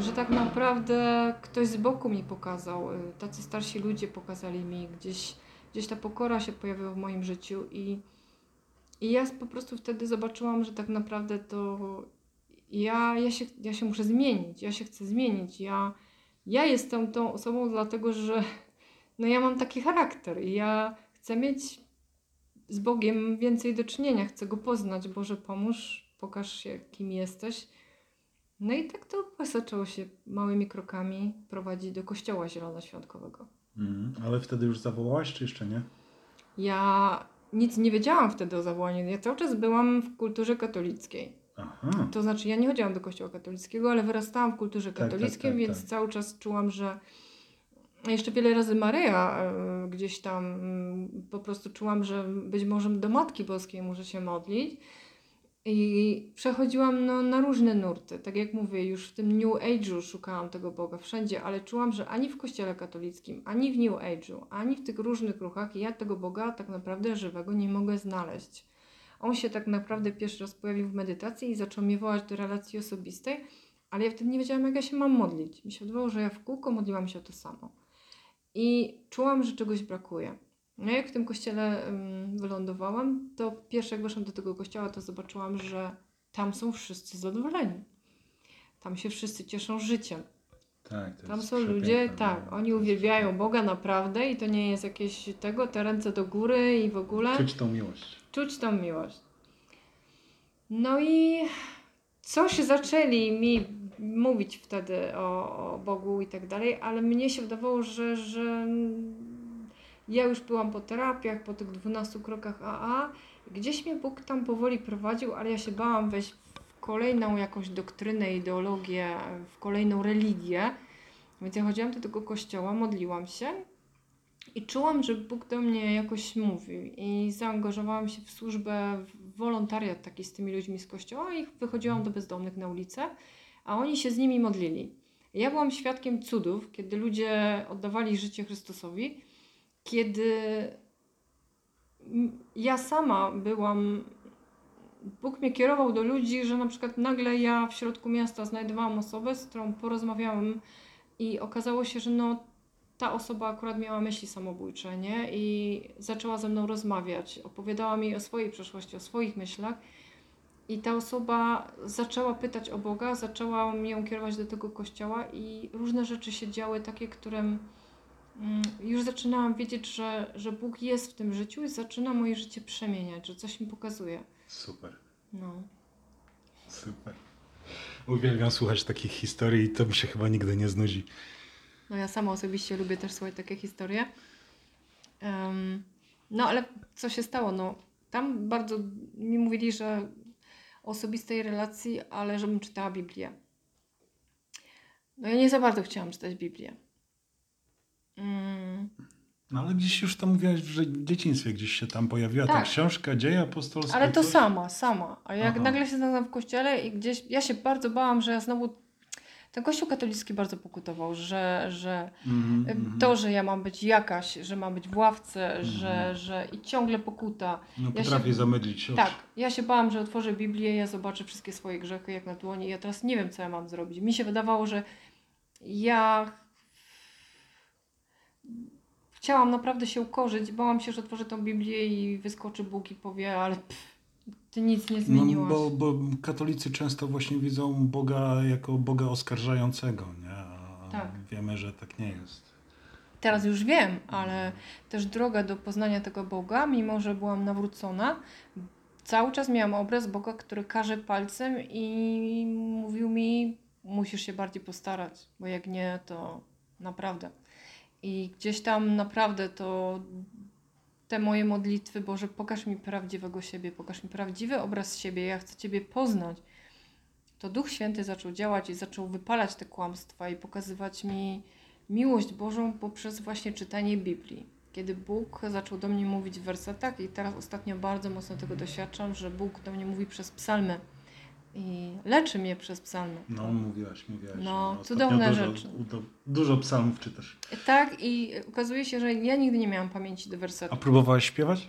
Speaker 2: że tak naprawdę ktoś z boku mi pokazał, y, tacy starsi ludzie pokazali mi, gdzieś, gdzieś ta pokora się pojawiła w moim życiu i, i ja po prostu wtedy zobaczyłam, że tak naprawdę to ja, ja, się, ja się muszę zmienić, ja się chcę zmienić, ja, ja jestem tą osobą dlatego, że no ja mam taki charakter i ja chcę mieć z Bogiem więcej do czynienia, chcę Go poznać. Boże, pomóż, pokaż się, kim jesteś. No i tak to zaczęło się małymi krokami prowadzić do Kościoła Zielonoświątkowego.
Speaker 1: Mhm. Ale wtedy już zawołałaś, czy jeszcze nie?
Speaker 2: Ja nic nie wiedziałam wtedy o zawołaniu. Ja cały czas byłam w kulturze katolickiej.
Speaker 1: Aha.
Speaker 2: To znaczy, ja nie chodziłam do kościoła katolickiego, ale wyrastałam w kulturze
Speaker 1: tak,
Speaker 2: katolickiej,
Speaker 1: tak,
Speaker 2: więc
Speaker 1: tak.
Speaker 2: cały czas czułam, że, jeszcze wiele razy Maryja e, gdzieś tam mm, po prostu czułam, że być może do Matki Boskiej muszę się modlić. I przechodziłam no, na różne nurty. Tak jak mówię, już w tym New Age'u szukałam tego Boga wszędzie, ale czułam, że ani w kościele katolickim, ani w New Age'u, ani w tych różnych ruchach ja tego Boga tak naprawdę żywego nie mogę znaleźć. On się tak naprawdę pierwszy raz pojawił w medytacji i zaczął mnie wołać do relacji osobistej, ale ja wtedy nie wiedziałam, jak ja się mam modlić. Mi się wydawało, że ja w kółko modliłam się o to samo. I czułam, że czegoś brakuje. No jak w tym kościele wylądowałam, to pierwsze jak weszłam do tego kościoła, to zobaczyłam, że tam są wszyscy zadowoleni. Tam się wszyscy cieszą życiem.
Speaker 1: Tak,
Speaker 2: Tam są ludzie, tak,
Speaker 1: no.
Speaker 2: oni uwielbiają Boga naprawdę i to nie jest jakieś tego, te ręce do góry i w ogóle
Speaker 1: Czuć tą miłość.
Speaker 2: czuć tą miłość. No i coś zaczęli mi mówić wtedy o, o Bogu i tak dalej, ale mnie się wydawało, że, że ja już byłam po terapiach, po tych 12 krokach AA. Gdzieś mnie Bóg tam powoli prowadził, ale ja się bałam wejść w kolejną jakąś doktrynę, ideologię, w kolejną religię. Więc ja chodziłam do tego kościoła, modliłam się i czułam, że Bóg do mnie jakoś mówił i zaangażowałam się w służbę, w wolontariat taki z tymi ludźmi z kościoła i wychodziłam do bezdomnych na ulicę, a oni się z nimi modlili. Ja byłam świadkiem cudów, kiedy ludzie oddawali życie Chrystusowi, kiedy ja sama byłam, Bóg mnie kierował do ludzi, że na przykład nagle ja w środku miasta znajdowałam osobę, z którą porozmawiałam i okazało się, że no ta osoba akurat miała myśli samobójcze, nie? I zaczęła ze mną rozmawiać. Opowiadała mi o swojej przeszłości, o swoich myślach. I ta osoba zaczęła pytać o Boga, zaczęła mnie kierować do tego kościoła i różne rzeczy się działy, takie, którym już zaczynałam wiedzieć, że, że Bóg jest w tym życiu i zaczyna moje życie przemieniać, że coś mi pokazuje.
Speaker 1: Super,
Speaker 2: No.
Speaker 1: super. Uwielbiam słuchać takich historii i to mi się chyba nigdy nie znudzi.
Speaker 2: No ja sama osobiście lubię też słuchać takie historie. Em, no ale co się stało? No, tam bardzo mi mówili, że osobistej relacji, ale żebym czytała Biblię. No ja nie za bardzo chciałam czytać Biblię. Mm,
Speaker 1: No ale gdzieś już to mówiłaś, że w dzieciństwie gdzieś się tam pojawiła ta
Speaker 2: Tak.
Speaker 1: książka, dzieje apostolskie.
Speaker 2: ale to
Speaker 1: coś?
Speaker 2: sama, sama. A jak
Speaker 1: Aha.
Speaker 2: nagle się znalazłam w kościele i gdzieś, ja się bardzo bałam, że ja znowu, ten kościół katolicki bardzo pokutował, że, że
Speaker 1: Mhm, mhm.
Speaker 2: to, że ja mam być jakaś, że mam być w ławce, że, że i ciągle pokuta.
Speaker 1: No
Speaker 2: ja
Speaker 1: potrafię
Speaker 2: się-
Speaker 1: zamydlić oczy.
Speaker 2: Tak, ja się bałam, że otworzę Biblię, ja zobaczę wszystkie swoje grzechy jak na dłoni. Ja teraz nie wiem, co ja mam zrobić. Mi się wydawało, że ja chciałam naprawdę się ukorzyć. Bałam się, że otworzę tą Biblię i wyskoczy Bóg i powie, ale pff, ty nic nie
Speaker 1: No,
Speaker 2: zmieniłaś.
Speaker 1: bo, bo katolicy często właśnie widzą Boga jako Boga oskarżającego, nie? A
Speaker 2: Tak.
Speaker 1: wiemy, że tak nie jest.
Speaker 2: Teraz już wiem, ale też droga do poznania tego Boga, mimo że byłam nawrócona, cały czas miałam obraz Boga, który każe palcem i mówił mi, musisz się bardziej postarać, bo jak nie, to naprawdę. I gdzieś tam naprawdę to te moje modlitwy, Boże, pokaż mi prawdziwego siebie, pokaż mi prawdziwy obraz siebie, ja chcę Ciebie poznać. To Duch Święty zaczął działać i zaczął wypalać te kłamstwa i pokazywać mi miłość Bożą poprzez właśnie czytanie Biblii. Kiedy Bóg zaczął do mnie mówić w wersetach, i teraz ostatnio bardzo mocno tego doświadczam, że Bóg do mnie mówi przez psalmy i leczy mnie przez psalmy.
Speaker 1: No, mówiłaś, mówiłaś.
Speaker 2: No,
Speaker 1: ostatnio
Speaker 2: cudowne
Speaker 1: dużo,
Speaker 2: rzeczy.
Speaker 1: Dużo, dużo psalmów czytasz.
Speaker 2: Tak, i okazuje się, że ja nigdy nie miałam pamięci do
Speaker 1: A
Speaker 2: wersetów.
Speaker 1: próbowałaś śpiewać?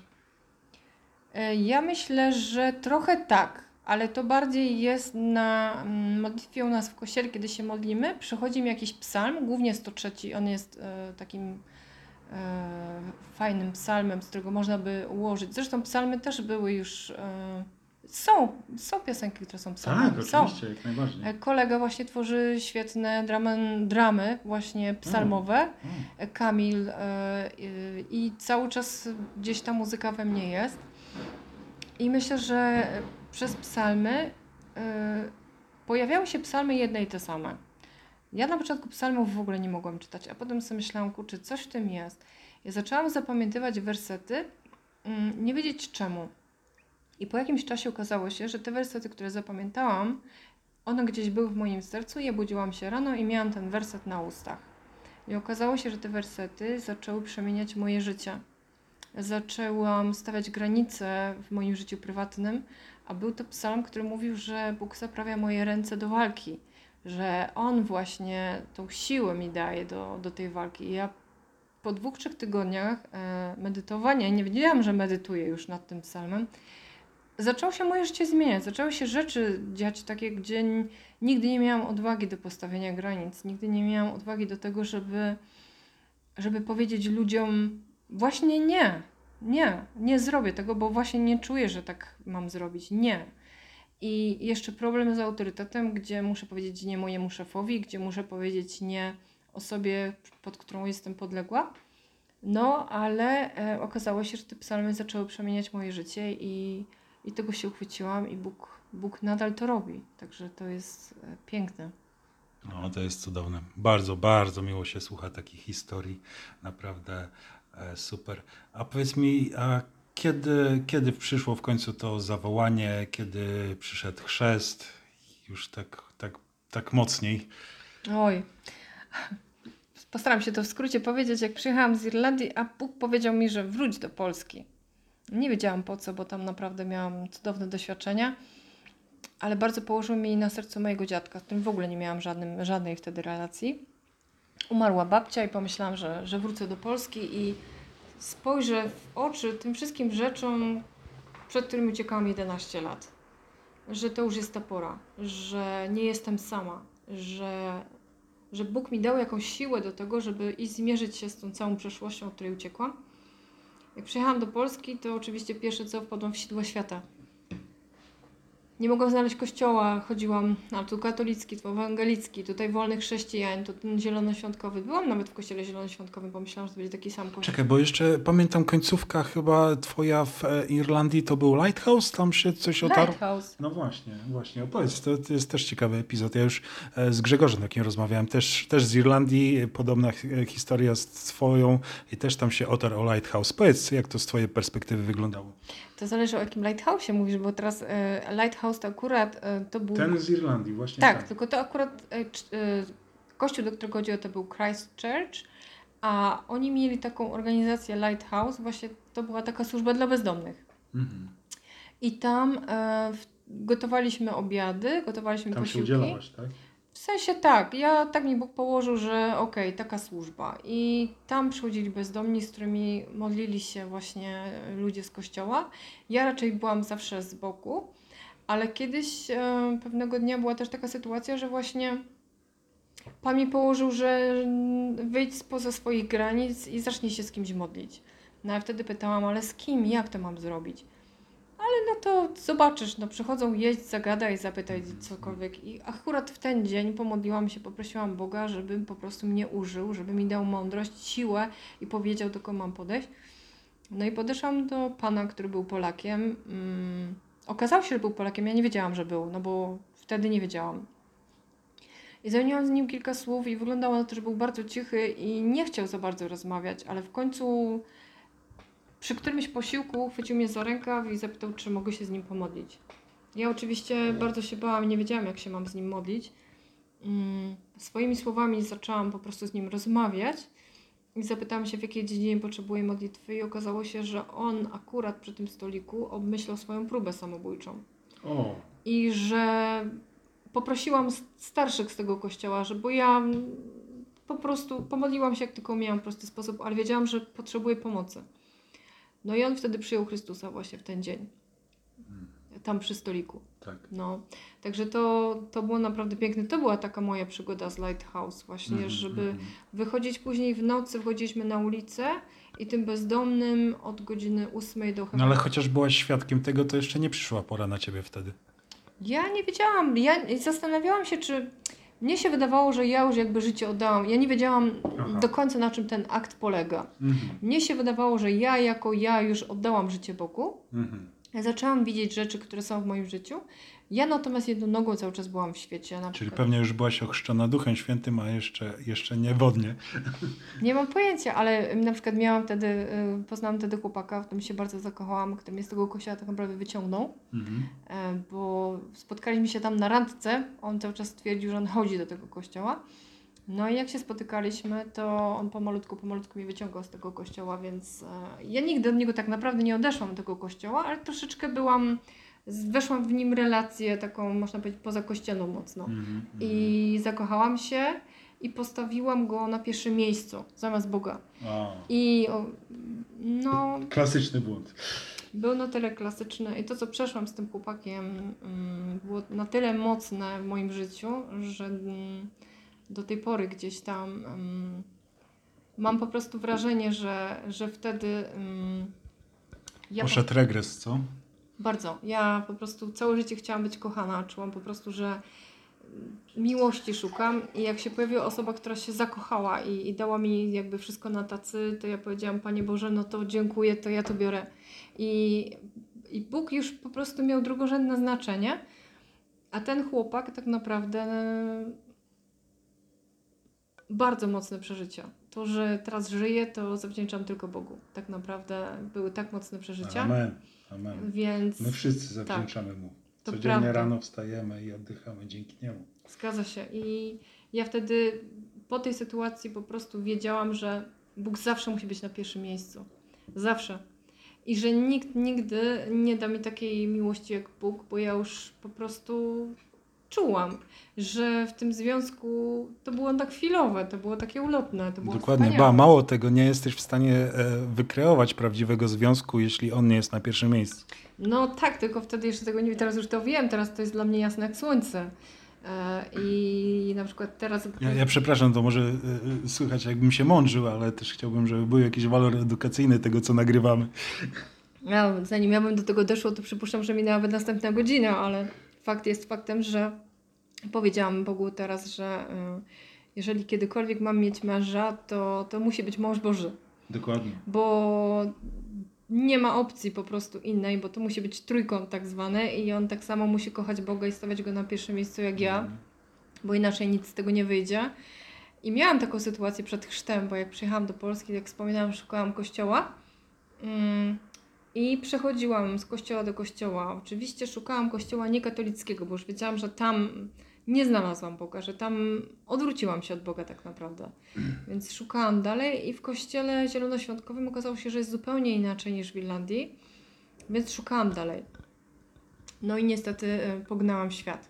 Speaker 2: E, Ja myślę, że trochę tak, ale to bardziej jest na mm, modlitwie u nas w kościele, kiedy się modlimy. Przychodzi mi jakiś psalm, głównie 103. On jest e, takim e, fajnym psalmem, z którego można by ułożyć. Zresztą psalmy też były już. Są, są piosenki, które są psalmami.
Speaker 1: Tak,
Speaker 2: są.
Speaker 1: oczywiście, jak najbardziej.
Speaker 2: E, Kolega właśnie tworzy świetne dramy, dramy właśnie psalmowe.
Speaker 1: O,
Speaker 2: Kamil e, y, i cały czas gdzieś ta muzyka we mnie jest. I myślę, że przez psalmy e, pojawiały się psalmy jedne i te same. Ja na początku psalmów w ogóle nie mogłam czytać, a potem sobie myślałam, kurczę, coś w tym jest. Ja zaczęłam zapamiętywać wersety, mm, nie wiedzieć czemu. I po jakimś czasie okazało się, że te wersety, które zapamiętałam, one gdzieś były w moim sercu. Ja budziłam się rano i miałam ten werset na ustach. I okazało się, że te wersety zaczęły przemieniać moje życie. Zaczęłam stawiać granice w moim życiu prywatnym, a był to psalm, który mówił, że Bóg zaprawia moje ręce do walki, że On właśnie tą siłę mi daje do, do tej walki. I ja po dwóch, trzech tygodniach e, medytowania, nie wiedziałam, że medytuję już nad tym psalmem, zaczęło się moje życie zmieniać. Zaczęły się rzeczy dziać takie, gdzie nigdy nie miałam odwagi do postawienia granic, nigdy nie miałam odwagi do tego, żeby, żeby powiedzieć ludziom właśnie nie, nie, nie zrobię tego, bo właśnie nie czuję, że tak mam zrobić. Nie. I jeszcze problem z autorytetem, gdzie muszę powiedzieć nie mojemu szefowi, gdzie muszę powiedzieć nie osobie, pod którą jestem podległa. No, ale e, okazało się, że te psalmy zaczęły przemieniać moje życie i, i tego się uchwyciłam i Bóg, Bóg nadal to robi. Także to jest e, piękne.
Speaker 1: No, to jest cudowne. Bardzo, bardzo miło się słucha takich historii. Naprawdę e, super. A powiedz mi, a kiedy, kiedy przyszło w końcu to zawołanie, kiedy przyszedł chrzest? Już tak, tak, tak mocniej.
Speaker 2: Oj. Postaram się to w skrócie powiedzieć. Jak przyjechałam z Irlandii, a Bóg powiedział mi, że wróć do Polski. Nie wiedziałam po co, bo tam naprawdę miałam cudowne doświadczenia, ale bardzo położył mi na sercu mojego dziadka, z którym w ogóle nie miałam żadnym, żadnej wtedy relacji. Umarła babcia i pomyślałam, że, że wrócę do Polski i spojrzę w oczy tym wszystkim rzeczom, przed którymi uciekałam 11 lat. Że to już jest ta pora, że nie jestem sama, że, że Bóg mi dał jakąś siłę do tego, żeby i zmierzyć się z tą całą przeszłością, od której uciekłam. Jak przyjechałam do Polski, to oczywiście pierwsze co wpadłam w sidło świata. Nie mogłam znaleźć kościoła, chodziłam, a tu katolicki, tu ewangelicki, tutaj wolny chrześcijan, tu ten zielonoświątkowy. Byłam nawet w kościele zielonoświątkowym, bo myślałam, że to będzie taki sam kościół.
Speaker 1: Czekaj, bo jeszcze pamiętam końcówka chyba twoja w e, Irlandii to był Lighthouse, tam się coś otarło.
Speaker 2: Lighthouse.
Speaker 1: No właśnie, właśnie, opowiedz, to, to jest też ciekawy epizod. Ja już e, z Grzegorzem takim rozmawiałem, też, też z Irlandii, e, podobna hi- historia z twoją i też tam się otarł o Lighthouse. Powiedz, jak to z twojej perspektywy wyglądało?
Speaker 2: To zależy o jakim Lighthouse'ie mówisz, bo teraz e, Lighthouse to akurat e, to był...
Speaker 1: Ten z Irlandii, właśnie
Speaker 2: Tak, tylko to akurat e, kościół, do którego chodziło, to był Christchurch, a oni mieli taką organizację Lighthouse, właśnie to była taka służba dla bezdomnych.
Speaker 1: Mhm.
Speaker 2: I tam gotowaliśmy obiady, gotowaliśmy
Speaker 1: Tam się
Speaker 2: posiłki.
Speaker 1: udzielałaś, tak?
Speaker 2: W sensie tak, ja tak mi Bóg położył, że okej, taka służba. I tam przychodzili bezdomni, z którymi modlili się właśnie ludzie z kościoła. Ja raczej byłam zawsze z boku, ale kiedyś e, pewnego dnia była też taka sytuacja, że właśnie Pan mi położył, że wyjdź spoza swoich granic i zacznij się z kimś modlić. No a wtedy pytałam, ale z kim, jak to mam zrobić? Ale no to zobaczysz, no przychodzą jeść, zagadaj, zapytaj cokolwiek. I akurat w ten dzień pomodliłam się, poprosiłam Boga, żeby po prostu mnie użył, żeby mi dał mądrość, siłę i powiedział, do kogo mam podejść. No i podeszłam do pana, który był Polakiem. Mm, okazało się, że był Polakiem, ja nie wiedziałam, że był, no bo wtedy nie wiedziałam. I zamieniłam z nim kilka słów i wyglądało na to, że był bardzo cichy i nie chciał za bardzo rozmawiać, ale w końcu przy którymś posiłku chwycił mnie za rękaw i zapytał, czy mogę się z nim pomodlić. Ja oczywiście bardzo się bałam i nie wiedziałam, jak się mam z nim modlić. Mm, Swoimi słowami zaczęłam po prostu z nim rozmawiać i zapytałam się, w jakiej dziedzinie potrzebuję modlitwy i okazało się, że on akurat przy tym stoliku obmyślał swoją próbę samobójczą
Speaker 1: O,
Speaker 2: i że poprosiłam starszych z tego kościoła, że bo ja po prostu pomodliłam się jak tylko miałam w prosty sposób, ale wiedziałam, że potrzebuję pomocy. No i on wtedy przyjął Chrystusa właśnie w ten dzień. Tam przy stoliku.
Speaker 1: tak.
Speaker 2: No, także to, to było naprawdę piękne. To była taka moja przygoda z Lighthouse właśnie,
Speaker 1: Mhm,
Speaker 2: żeby
Speaker 1: mhm.
Speaker 2: wychodzić później w nocy, wchodziliśmy na ulicę i tym bezdomnym od godziny 8 do chyba
Speaker 1: No ale chociaż byłaś świadkiem tego, to jeszcze nie przyszła pora na ciebie wtedy.
Speaker 2: Ja nie wiedziałam, ja zastanawiałam się, czy mnie się wydawało, że ja już jakby życie oddałam. Ja nie wiedziałam
Speaker 1: Aha.
Speaker 2: do końca, na czym ten akt polega.
Speaker 1: Mhm.
Speaker 2: Mnie się wydawało, że ja jako ja już oddałam życie Bogu.
Speaker 1: Mhm.
Speaker 2: Ja zaczęłam widzieć rzeczy, które są w moim życiu. Ja natomiast jedną nogą cały czas byłam w świecie. Na
Speaker 1: Czyli pewnie już byłaś ochrzczona Duchem Świętym, a jeszcze, jeszcze nie wodnie.
Speaker 2: Nie mam pojęcia, ale na przykład miałam wtedy, y, poznałam wtedy chłopaka, w którym się bardzo zakochałam, który mnie z tego kościoła tak naprawdę wyciągnął.
Speaker 1: Mhm.
Speaker 2: E, bo spotkaliśmy się tam na randce. On cały czas twierdził, że on chodzi do tego kościoła. No i jak się spotykaliśmy, to on pomalutku, pomalutku mnie wyciągał z tego kościoła, więc e, ja nigdy od niego tak naprawdę nie odeszłam do tego kościoła, ale troszeczkę byłam, weszłam w nim relację taką, można powiedzieć, pozakościelną mocno.
Speaker 1: Mhm.
Speaker 2: I zakochałam się i postawiłam go na pierwszym miejscu, zamiast Boga.
Speaker 1: A,
Speaker 2: I o, no,
Speaker 1: klasyczny błąd.
Speaker 2: był na tyle klasyczny i to, co przeszłam z tym chłopakiem, mm, było na tyle mocne w moim życiu, że mm, do tej pory gdzieś tam mm, mam po prostu wrażenie, że, że wtedy ja po,
Speaker 1: Poszedł regres, co?
Speaker 2: Bardzo. Ja po prostu całe życie chciałam być kochana. Czułam po prostu, że miłości szukam i jak się pojawiła osoba, która się zakochała i, i dała mi jakby wszystko na tacy, to ja powiedziałam, Panie Boże, no to dziękuję, to ja to biorę. I, i Bóg już po prostu miał drugorzędne znaczenie, a ten chłopak tak naprawdę e, bardzo mocne przeżycia. To, że teraz żyję, to zawdzięczam tylko Bogu. Tak naprawdę były tak mocne przeżycia.
Speaker 1: Amen. Amen.
Speaker 2: Więc
Speaker 1: My wszyscy zawdzięczamy Mu.
Speaker 2: To
Speaker 1: Codziennie
Speaker 2: prawda.
Speaker 1: rano wstajemy i oddychamy dzięki Niemu.
Speaker 2: zgadza się. I ja wtedy po tej sytuacji po prostu wiedziałam, że Bóg zawsze musi być na pierwszym miejscu. Zawsze. I że nikt nigdy nie da mi takiej miłości jak Bóg, bo ja już po prostu czułam, że w tym związku to było tak chwilowe, to było takie ulotne, to było
Speaker 1: Dokładnie,
Speaker 2: wspaniałe.
Speaker 1: ba, mało tego, nie jesteś w stanie e, wykreować prawdziwego związku, jeśli on nie jest na pierwszym miejscu.
Speaker 2: No tak, tylko wtedy jeszcze tego nie teraz już to wiem, teraz to jest dla mnie jasne jak słońce. E, I na przykład teraz.
Speaker 1: Ja, ja przepraszam, to może e, e, słychać jakbym się mądrzył, ale też chciałbym, żeby był jakiś walor edukacyjny tego, co nagrywamy.
Speaker 2: Ja, zanim ja bym do tego doszło, to przypuszczam, że minęłaby następna godzina, ale fakt jest faktem, że powiedziałam Bogu teraz, że y, jeżeli kiedykolwiek mam mieć męża, to, to musi być mąż Boży,
Speaker 1: Dokładnie.
Speaker 2: bo nie ma opcji po prostu innej, bo to musi być trójkąt tak zwany i on tak samo musi kochać Boga i stawiać go na pierwszym miejscu jak ja, bo inaczej nic z tego nie wyjdzie. I miałam taką sytuację przed chrztem, bo jak przyjechałam do Polski, jak wspominałam, szukałam kościoła. Mm, I przechodziłam z kościoła do kościoła. Oczywiście szukałam kościoła niekatolickiego, bo już wiedziałam, że tam nie znalazłam Boga, że tam odwróciłam się od Boga tak naprawdę. Więc szukałam dalej i w kościele zielonoświątkowym okazało się, że jest zupełnie inaczej niż w Irlandii, więc szukałam dalej. No i niestety e, pognałam świat.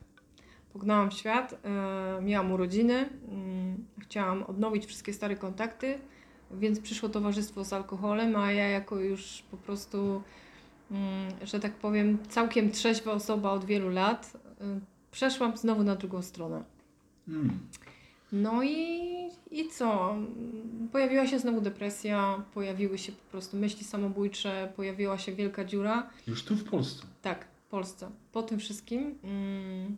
Speaker 2: Pognałam świat, e, miałam urodziny, mm, chciałam odnowić wszystkie stare kontakty, więc przyszło towarzystwo z alkoholem, a ja jako już po prostu, mm, że tak powiem, całkiem trzeźwa osoba od wielu lat, y, przeszłam znowu na drugą stronę.
Speaker 1: Mm.
Speaker 2: No i, i co? Pojawiła się znowu depresja, pojawiły się po prostu myśli samobójcze, pojawiła się wielka dziura.
Speaker 1: Już tu w Polsce.
Speaker 2: Tak, w Polsce. Po tym wszystkim. Mm,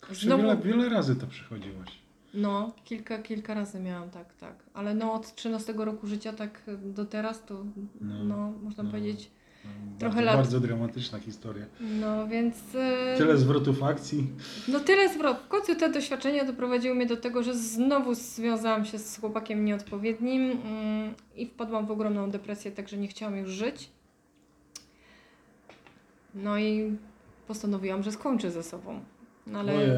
Speaker 1: Kurczę,
Speaker 2: Znowu-
Speaker 1: Wiele, wiele razy to przechodziłaś.
Speaker 2: No, kilka, kilka razy miałam, tak, tak. Ale no od 13 roku życia tak do teraz to, no,
Speaker 1: No,
Speaker 2: można
Speaker 1: no.
Speaker 2: powiedzieć,
Speaker 1: No,
Speaker 2: Trochę
Speaker 1: bardzo,
Speaker 2: lat.
Speaker 1: bardzo dramatyczna historia.
Speaker 2: no więc... e,
Speaker 1: Tyle zwrotów akcji.
Speaker 2: No tyle zwrot. W końcu te doświadczenia doprowadziły mnie do tego, że znowu związałam się z chłopakiem nieodpowiednim mm, i wpadłam w ogromną depresję, także nie chciałam już żyć. No i postanowiłam, że skończę ze sobą. No ale...
Speaker 1: Ojej.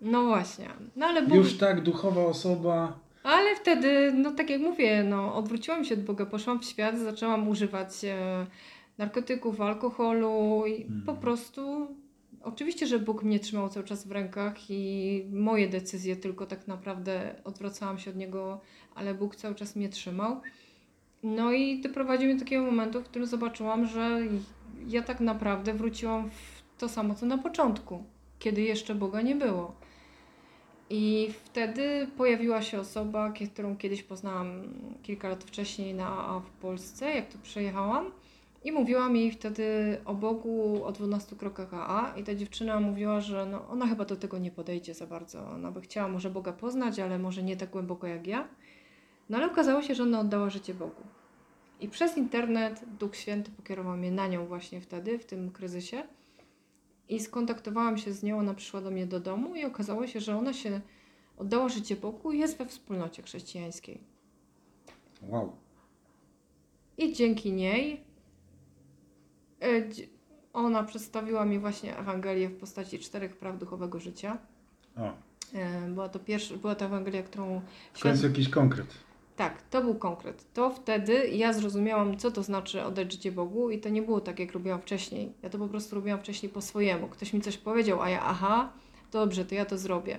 Speaker 2: No właśnie. No ale Bóg...
Speaker 1: Już tak duchowa osoba.
Speaker 2: Ale wtedy, no tak jak mówię, no, odwróciłam się od Boga, poszłam w świat, zaczęłam używać e, narkotyków, alkoholu i
Speaker 1: Mhm.
Speaker 2: po prostu. Oczywiście, że Bóg mnie trzymał cały czas w rękach i moje decyzje tylko tak naprawdę odwracałam się od Niego, ale Bóg cały czas mnie trzymał. No i doprowadził mnie do takiego momentu, w którym zobaczyłam, że ja tak naprawdę wróciłam w to samo, co na początku, kiedy jeszcze Boga nie było. I wtedy pojawiła się osoba, którą kiedyś poznałam kilka lat wcześniej na, w Polsce, jak tu przyjechałam. I mówiła mi wtedy o Bogu, o 12 krokach AA. I ta dziewczyna mówiła, że no, ona chyba do tego nie podejdzie za bardzo. Ona by chciała może Boga poznać, ale może nie tak głęboko jak ja. No ale okazało się, że ona oddała życie Bogu. I przez internet Duch Święty pokierował mnie na nią właśnie wtedy, w tym kryzysie. I skontaktowałam się z nią, ona przyszła do mnie do domu i okazało się, że ona się oddała życie Bogu i jest we wspólnocie chrześcijańskiej.
Speaker 1: Wow.
Speaker 2: I dzięki niej e, ona przedstawiła mi właśnie Ewangelię w postaci czterech praw duchowego życia.
Speaker 1: O,
Speaker 2: E, Była to pierwsza, była to Ewangelia, którą
Speaker 1: W końcu jakiś konkret.
Speaker 2: Tak, to był konkret. To wtedy ja zrozumiałam, co to znaczy oddać życie Bogu i to nie było tak, jak robiłam wcześniej. Ja to po prostu robiłam wcześniej po swojemu. Ktoś mi coś powiedział, a ja aha, dobrze, to ja to zrobię.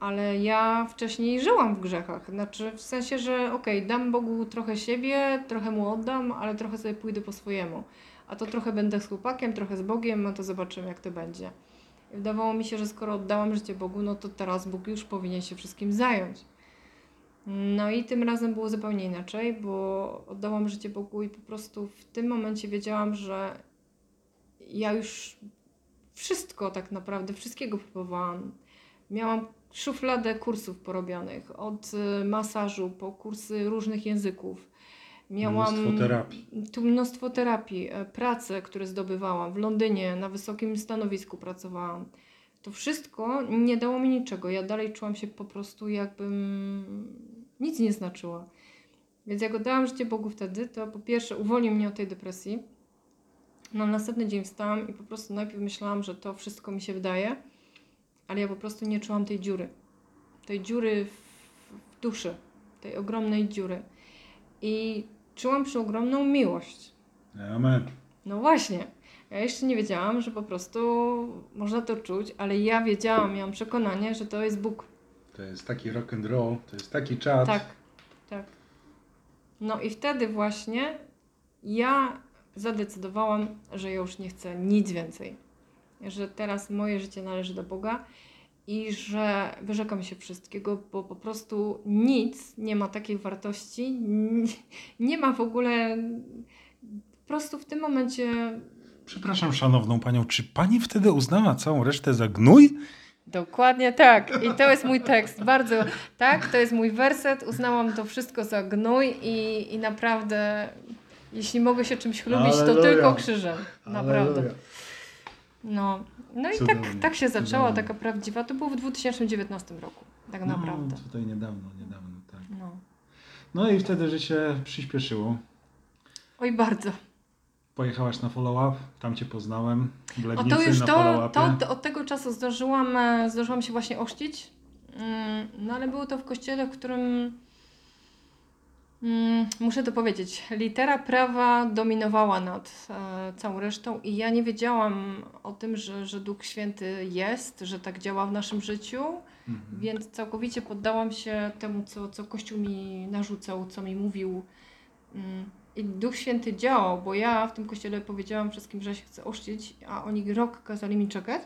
Speaker 2: Ale ja wcześniej żyłam w grzechach. Znaczy w sensie, że okej, dam Bogu trochę siebie, trochę Mu oddam, ale trochę sobie pójdę po swojemu. A to trochę będę z chłopakiem, trochę z Bogiem, a to zobaczymy, jak to będzie. I wydawało mi się, że skoro oddałam życie Bogu, no to teraz Bóg już powinien się wszystkim zająć. No i tym razem było zupełnie inaczej, bo oddałam życie Bogu i po prostu w tym momencie wiedziałam, że ja już wszystko tak naprawdę, wszystkiego próbowałam. Miałam szufladę kursów porobionych, od y, masażu po kursy różnych języków. Miałam
Speaker 1: Mnóstwo terapii.
Speaker 2: tu mnóstwo terapii, e, prace, które zdobywałam w Londynie, na wysokim stanowisku pracowałam. To wszystko nie dało mi niczego. Ja dalej czułam się po prostu jakbym nic nie znaczyła. Więc jak oddałam życie Bogu wtedy, to po pierwsze uwolnił mnie od tej depresji. Na następny dzień wstałam i po prostu najpierw myślałam, że to wszystko mi się wydaje, ale ja po prostu nie czułam tej dziury. Tej dziury w, w duszy, tej ogromnej dziury. I czułam przeogromną miłość.
Speaker 1: Amen.
Speaker 2: No właśnie. Ja jeszcze nie wiedziałam, że po prostu można to czuć, ale ja wiedziałam, miałam przekonanie, że to jest Bóg.
Speaker 1: To jest taki rock and roll, to jest taki czat.
Speaker 2: Tak, tak. No i wtedy właśnie ja zadecydowałam, że ja już nie chcę nic więcej. Że teraz moje życie należy do Boga i że wyrzekam się wszystkiego, bo po prostu nic nie ma takiej wartości, nie ma w ogóle. Po prostu w tym momencie
Speaker 1: Przepraszam szanowną panią, czy pani wtedy uznała całą resztę za gnój?
Speaker 2: Dokładnie tak. I to jest mój tekst. Bardzo tak, to jest mój werset. Uznałam to wszystko za gnój i, i naprawdę, jeśli mogę się czymś chlubić, to
Speaker 1: Alleluja.
Speaker 2: tylko krzyżem. Naprawdę.
Speaker 1: Alleluja.
Speaker 2: No, no i
Speaker 1: Cudownie,
Speaker 2: tak, tak się zaczęła,
Speaker 1: cudownie.
Speaker 2: taka prawdziwa. To było w 2019 roku, tak naprawdę.
Speaker 1: No, tutaj niedawno, niedawno, tak.
Speaker 2: No.
Speaker 1: No i wtedy życie przyspieszyło.
Speaker 2: Oj, bardzo.
Speaker 1: Pojechałaś na follow-up, tam cię poznałem. W
Speaker 2: O
Speaker 1: Legnicy
Speaker 2: to już
Speaker 1: na
Speaker 2: to, to, to od tego czasu zdążyłam, e, zdążyłam się właśnie ochrzcić. Mm, No ale było to w kościele, w którym mm, muszę to powiedzieć, litera prawa dominowała nad e, całą resztą i ja nie wiedziałam o tym, że, że Duch Święty jest, że tak działa w naszym życiu,
Speaker 1: Mhm.
Speaker 2: więc całkowicie poddałam się temu, co, co Kościół mi narzucał, co mi mówił. I Duch Święty działał, bo ja w tym kościele powiedziałam wszystkim, że się chcę ochrzcić, a oni rok kazali mi czekać.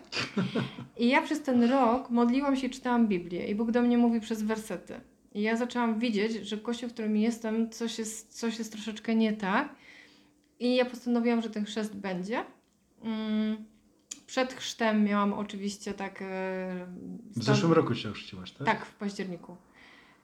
Speaker 2: I ja przez ten rok modliłam się i czytałam Biblię i Bóg do mnie mówi przez wersety. I ja zaczęłam widzieć, że kościół, w którym jestem, coś jest, coś jest troszeczkę nie tak. I ja postanowiłam, że ten chrzest będzie. Mm, Przed chrztem miałam oczywiście tak... e,
Speaker 1: W
Speaker 2: stan-
Speaker 1: zeszłym roku się ochrzciłaś, tak?
Speaker 2: tak, w październiku.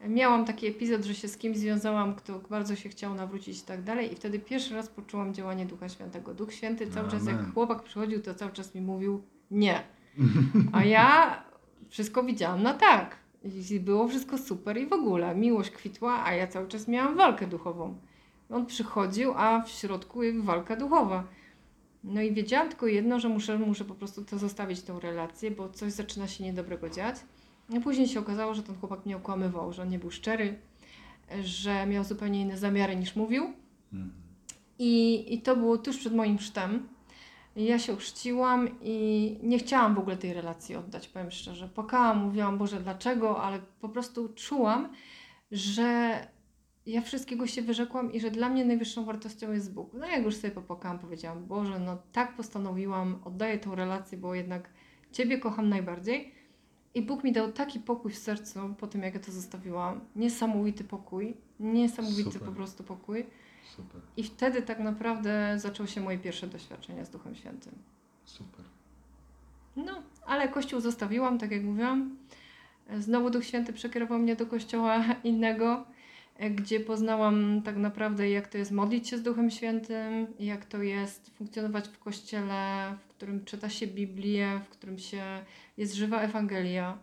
Speaker 2: Miałam taki epizod, że się z kimś związałam, kto bardzo się chciał nawrócić i tak dalej i wtedy pierwszy raz poczułam działanie Ducha Świętego. Duch Święty cały czas,
Speaker 1: Amen.
Speaker 2: jak chłopak przychodził, to cały czas mi mówił nie. A ja wszystko widziałam na tak. I było wszystko super i w ogóle. Miłość kwitła, a ja cały czas miałam walkę duchową. On przychodził, a w środku walka duchowa. No i wiedziałam tylko jedno, że muszę, muszę po prostu to zostawić, tą relację, bo coś zaczyna się niedobrego dziać. No później się okazało, że ten chłopak mnie okłamywał, że on nie był szczery, że miał zupełnie inne zamiary niż mówił. I, I to było tuż przed moim chrztem. Ja się ochrzciłam i nie chciałam w ogóle tej relacji oddać, powiem szczerze. Płakałam, mówiłam, Boże, dlaczego, ale po prostu czułam, że ja wszystkiego się wyrzekłam i że dla mnie najwyższą wartością jest Bóg. No jak już sobie popłakałam, powiedziałam, Boże, no tak postanowiłam, oddaję tą relację, bo jednak Ciebie kocham najbardziej. I Bóg mi dał taki pokój w sercu po tym, jak ja to zostawiłam. Niesamowity pokój, niesamowity
Speaker 1: Super.
Speaker 2: po prostu pokój.
Speaker 1: Super,
Speaker 2: I wtedy tak naprawdę zaczęło się moje pierwsze doświadczenie z Duchem Świętym.
Speaker 1: super.
Speaker 2: No, ale Kościół zostawiłam, tak jak mówiłam. Znowu Duch Święty przekierował mnie do kościoła innego, gdzie poznałam tak naprawdę, jak to jest modlić się z Duchem Świętym, jak to jest funkcjonować w kościele, którym czyta się Biblię, w którym się jest żywa Ewangelia,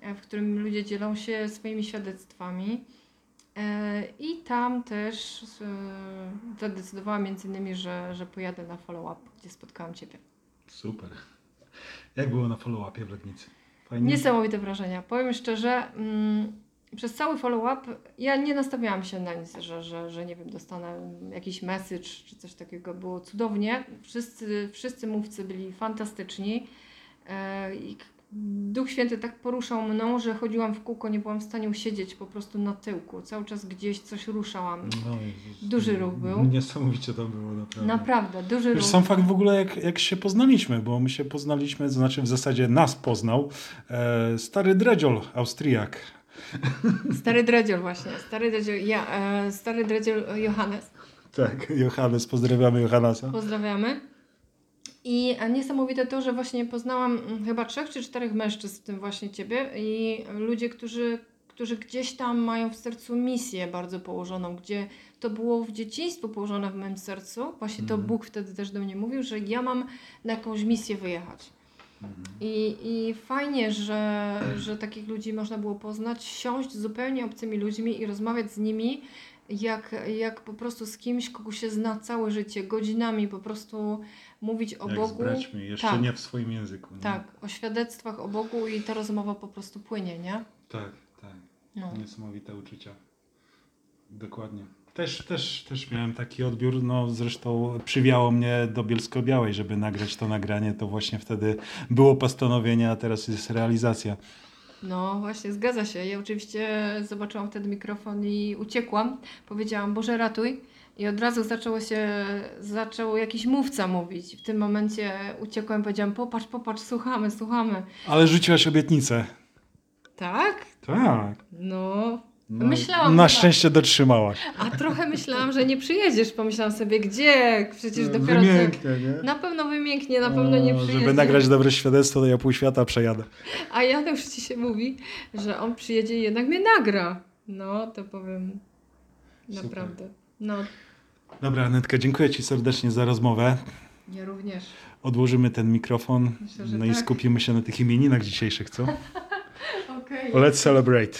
Speaker 2: e, w którym ludzie dzielą się swoimi świadectwami. E, I tam też e, zadecydowałam między innymi, że, że pojadę na follow-up, gdzie spotkałam Ciebie.
Speaker 1: Super. Jak było na follow-upie w Legnicy? Fajnie.
Speaker 2: Niesamowite wrażenia. Powiem szczerze, mm, przez cały follow-up ja nie nastawiałam się na nic, że, że, że nie wiem, dostanę jakiś message czy coś takiego. Było cudownie. Wszyscy, wszyscy mówcy byli fantastyczni. E, I Duch Święty tak poruszał mną, że chodziłam w kółko, nie byłam w stanie usiedzieć po prostu na tyłku. Cały czas gdzieś coś ruszałam.
Speaker 1: No.
Speaker 2: Duży ruch był.
Speaker 1: Niesamowicie to było naprawdę.
Speaker 2: Naprawdę, duży
Speaker 1: Wiesz,
Speaker 2: ruch.
Speaker 1: sam fakt w ogóle, jak, jak się poznaliśmy, bo my się poznaliśmy, to znaczy w zasadzie nas poznał e, stary Dredziol, Austriak.
Speaker 2: Stary dredziol właśnie. Stary dredziol, ja, e, stary dredziol Johannes.
Speaker 1: Tak, Johannes, pozdrawiamy Johannesa.
Speaker 2: Pozdrawiamy. I a niesamowite to, że właśnie poznałam mm, chyba trzech czy czterech mężczyzn, w tym właśnie ciebie, i ludzie, którzy, którzy gdzieś tam mają w sercu misję bardzo położoną, gdzie to było w dzieciństwie położone w moim sercu. Właśnie to
Speaker 1: Mhm.
Speaker 2: Bóg wtedy też do mnie mówił, że ja mam na jakąś misję wyjechać. I, I fajnie, że, że takich ludzi można było poznać, siąść z zupełnie obcymi ludźmi i rozmawiać z nimi, jak, jak po prostu z kimś, kogo się zna całe życie, godzinami po prostu mówić o
Speaker 1: Jak z
Speaker 2: Bogu.
Speaker 1: braćmi, jeszcze
Speaker 2: tak.
Speaker 1: nie w swoim języku. Nie?
Speaker 2: Tak, o świadectwach o Bogu i ta rozmowa po prostu płynie, nie?
Speaker 1: Tak, tak.
Speaker 2: No.
Speaker 1: Niesamowite uczucia. Dokładnie. Też, też, też miałem taki odbiór, no zresztą przywiało mnie do Bielsko-Białej, żeby nagrać to nagranie, to właśnie wtedy było postanowienie, a teraz jest realizacja.
Speaker 2: No właśnie, zgadza się. Ja oczywiście zobaczyłam wtedy mikrofon i uciekłam. Powiedziałam, Boże ratuj. I od razu zaczęło się, zaczął jakiś mówca mówić. W tym momencie uciekłam, powiedziałam, popatrz, popatrz, słuchamy, słuchamy.
Speaker 1: Ale rzuciłaś obietnicę.
Speaker 2: Tak?
Speaker 1: Tak.
Speaker 2: No.
Speaker 1: No,
Speaker 2: Myślałam,
Speaker 1: Na
Speaker 2: że-
Speaker 1: szczęście dotrzymałaś.
Speaker 2: A trochę myślałam, że nie przyjedziesz. Pomyślałam sobie, gdzie? Przecież dopiero...
Speaker 1: Wymięknie, nie?
Speaker 2: Na pewno wymięknie, na pewno nie przyjedzie.
Speaker 1: Żeby nagrać dobre świadectwo, to ja pół świata przejadę.
Speaker 2: A Janusz ci się mówi, że on przyjedzie i jednak mnie nagra. No, to powiem
Speaker 1: Super.
Speaker 2: naprawdę. No,
Speaker 1: Dobra, Anetka, dziękuję Ci serdecznie za rozmowę.
Speaker 2: ja również.
Speaker 1: Odłożymy ten mikrofon,
Speaker 2: Myślę,
Speaker 1: no i
Speaker 2: tak.
Speaker 1: skupimy się na tych imieninach dzisiejszych, co?
Speaker 2: Okej.
Speaker 1: Let's celebrate.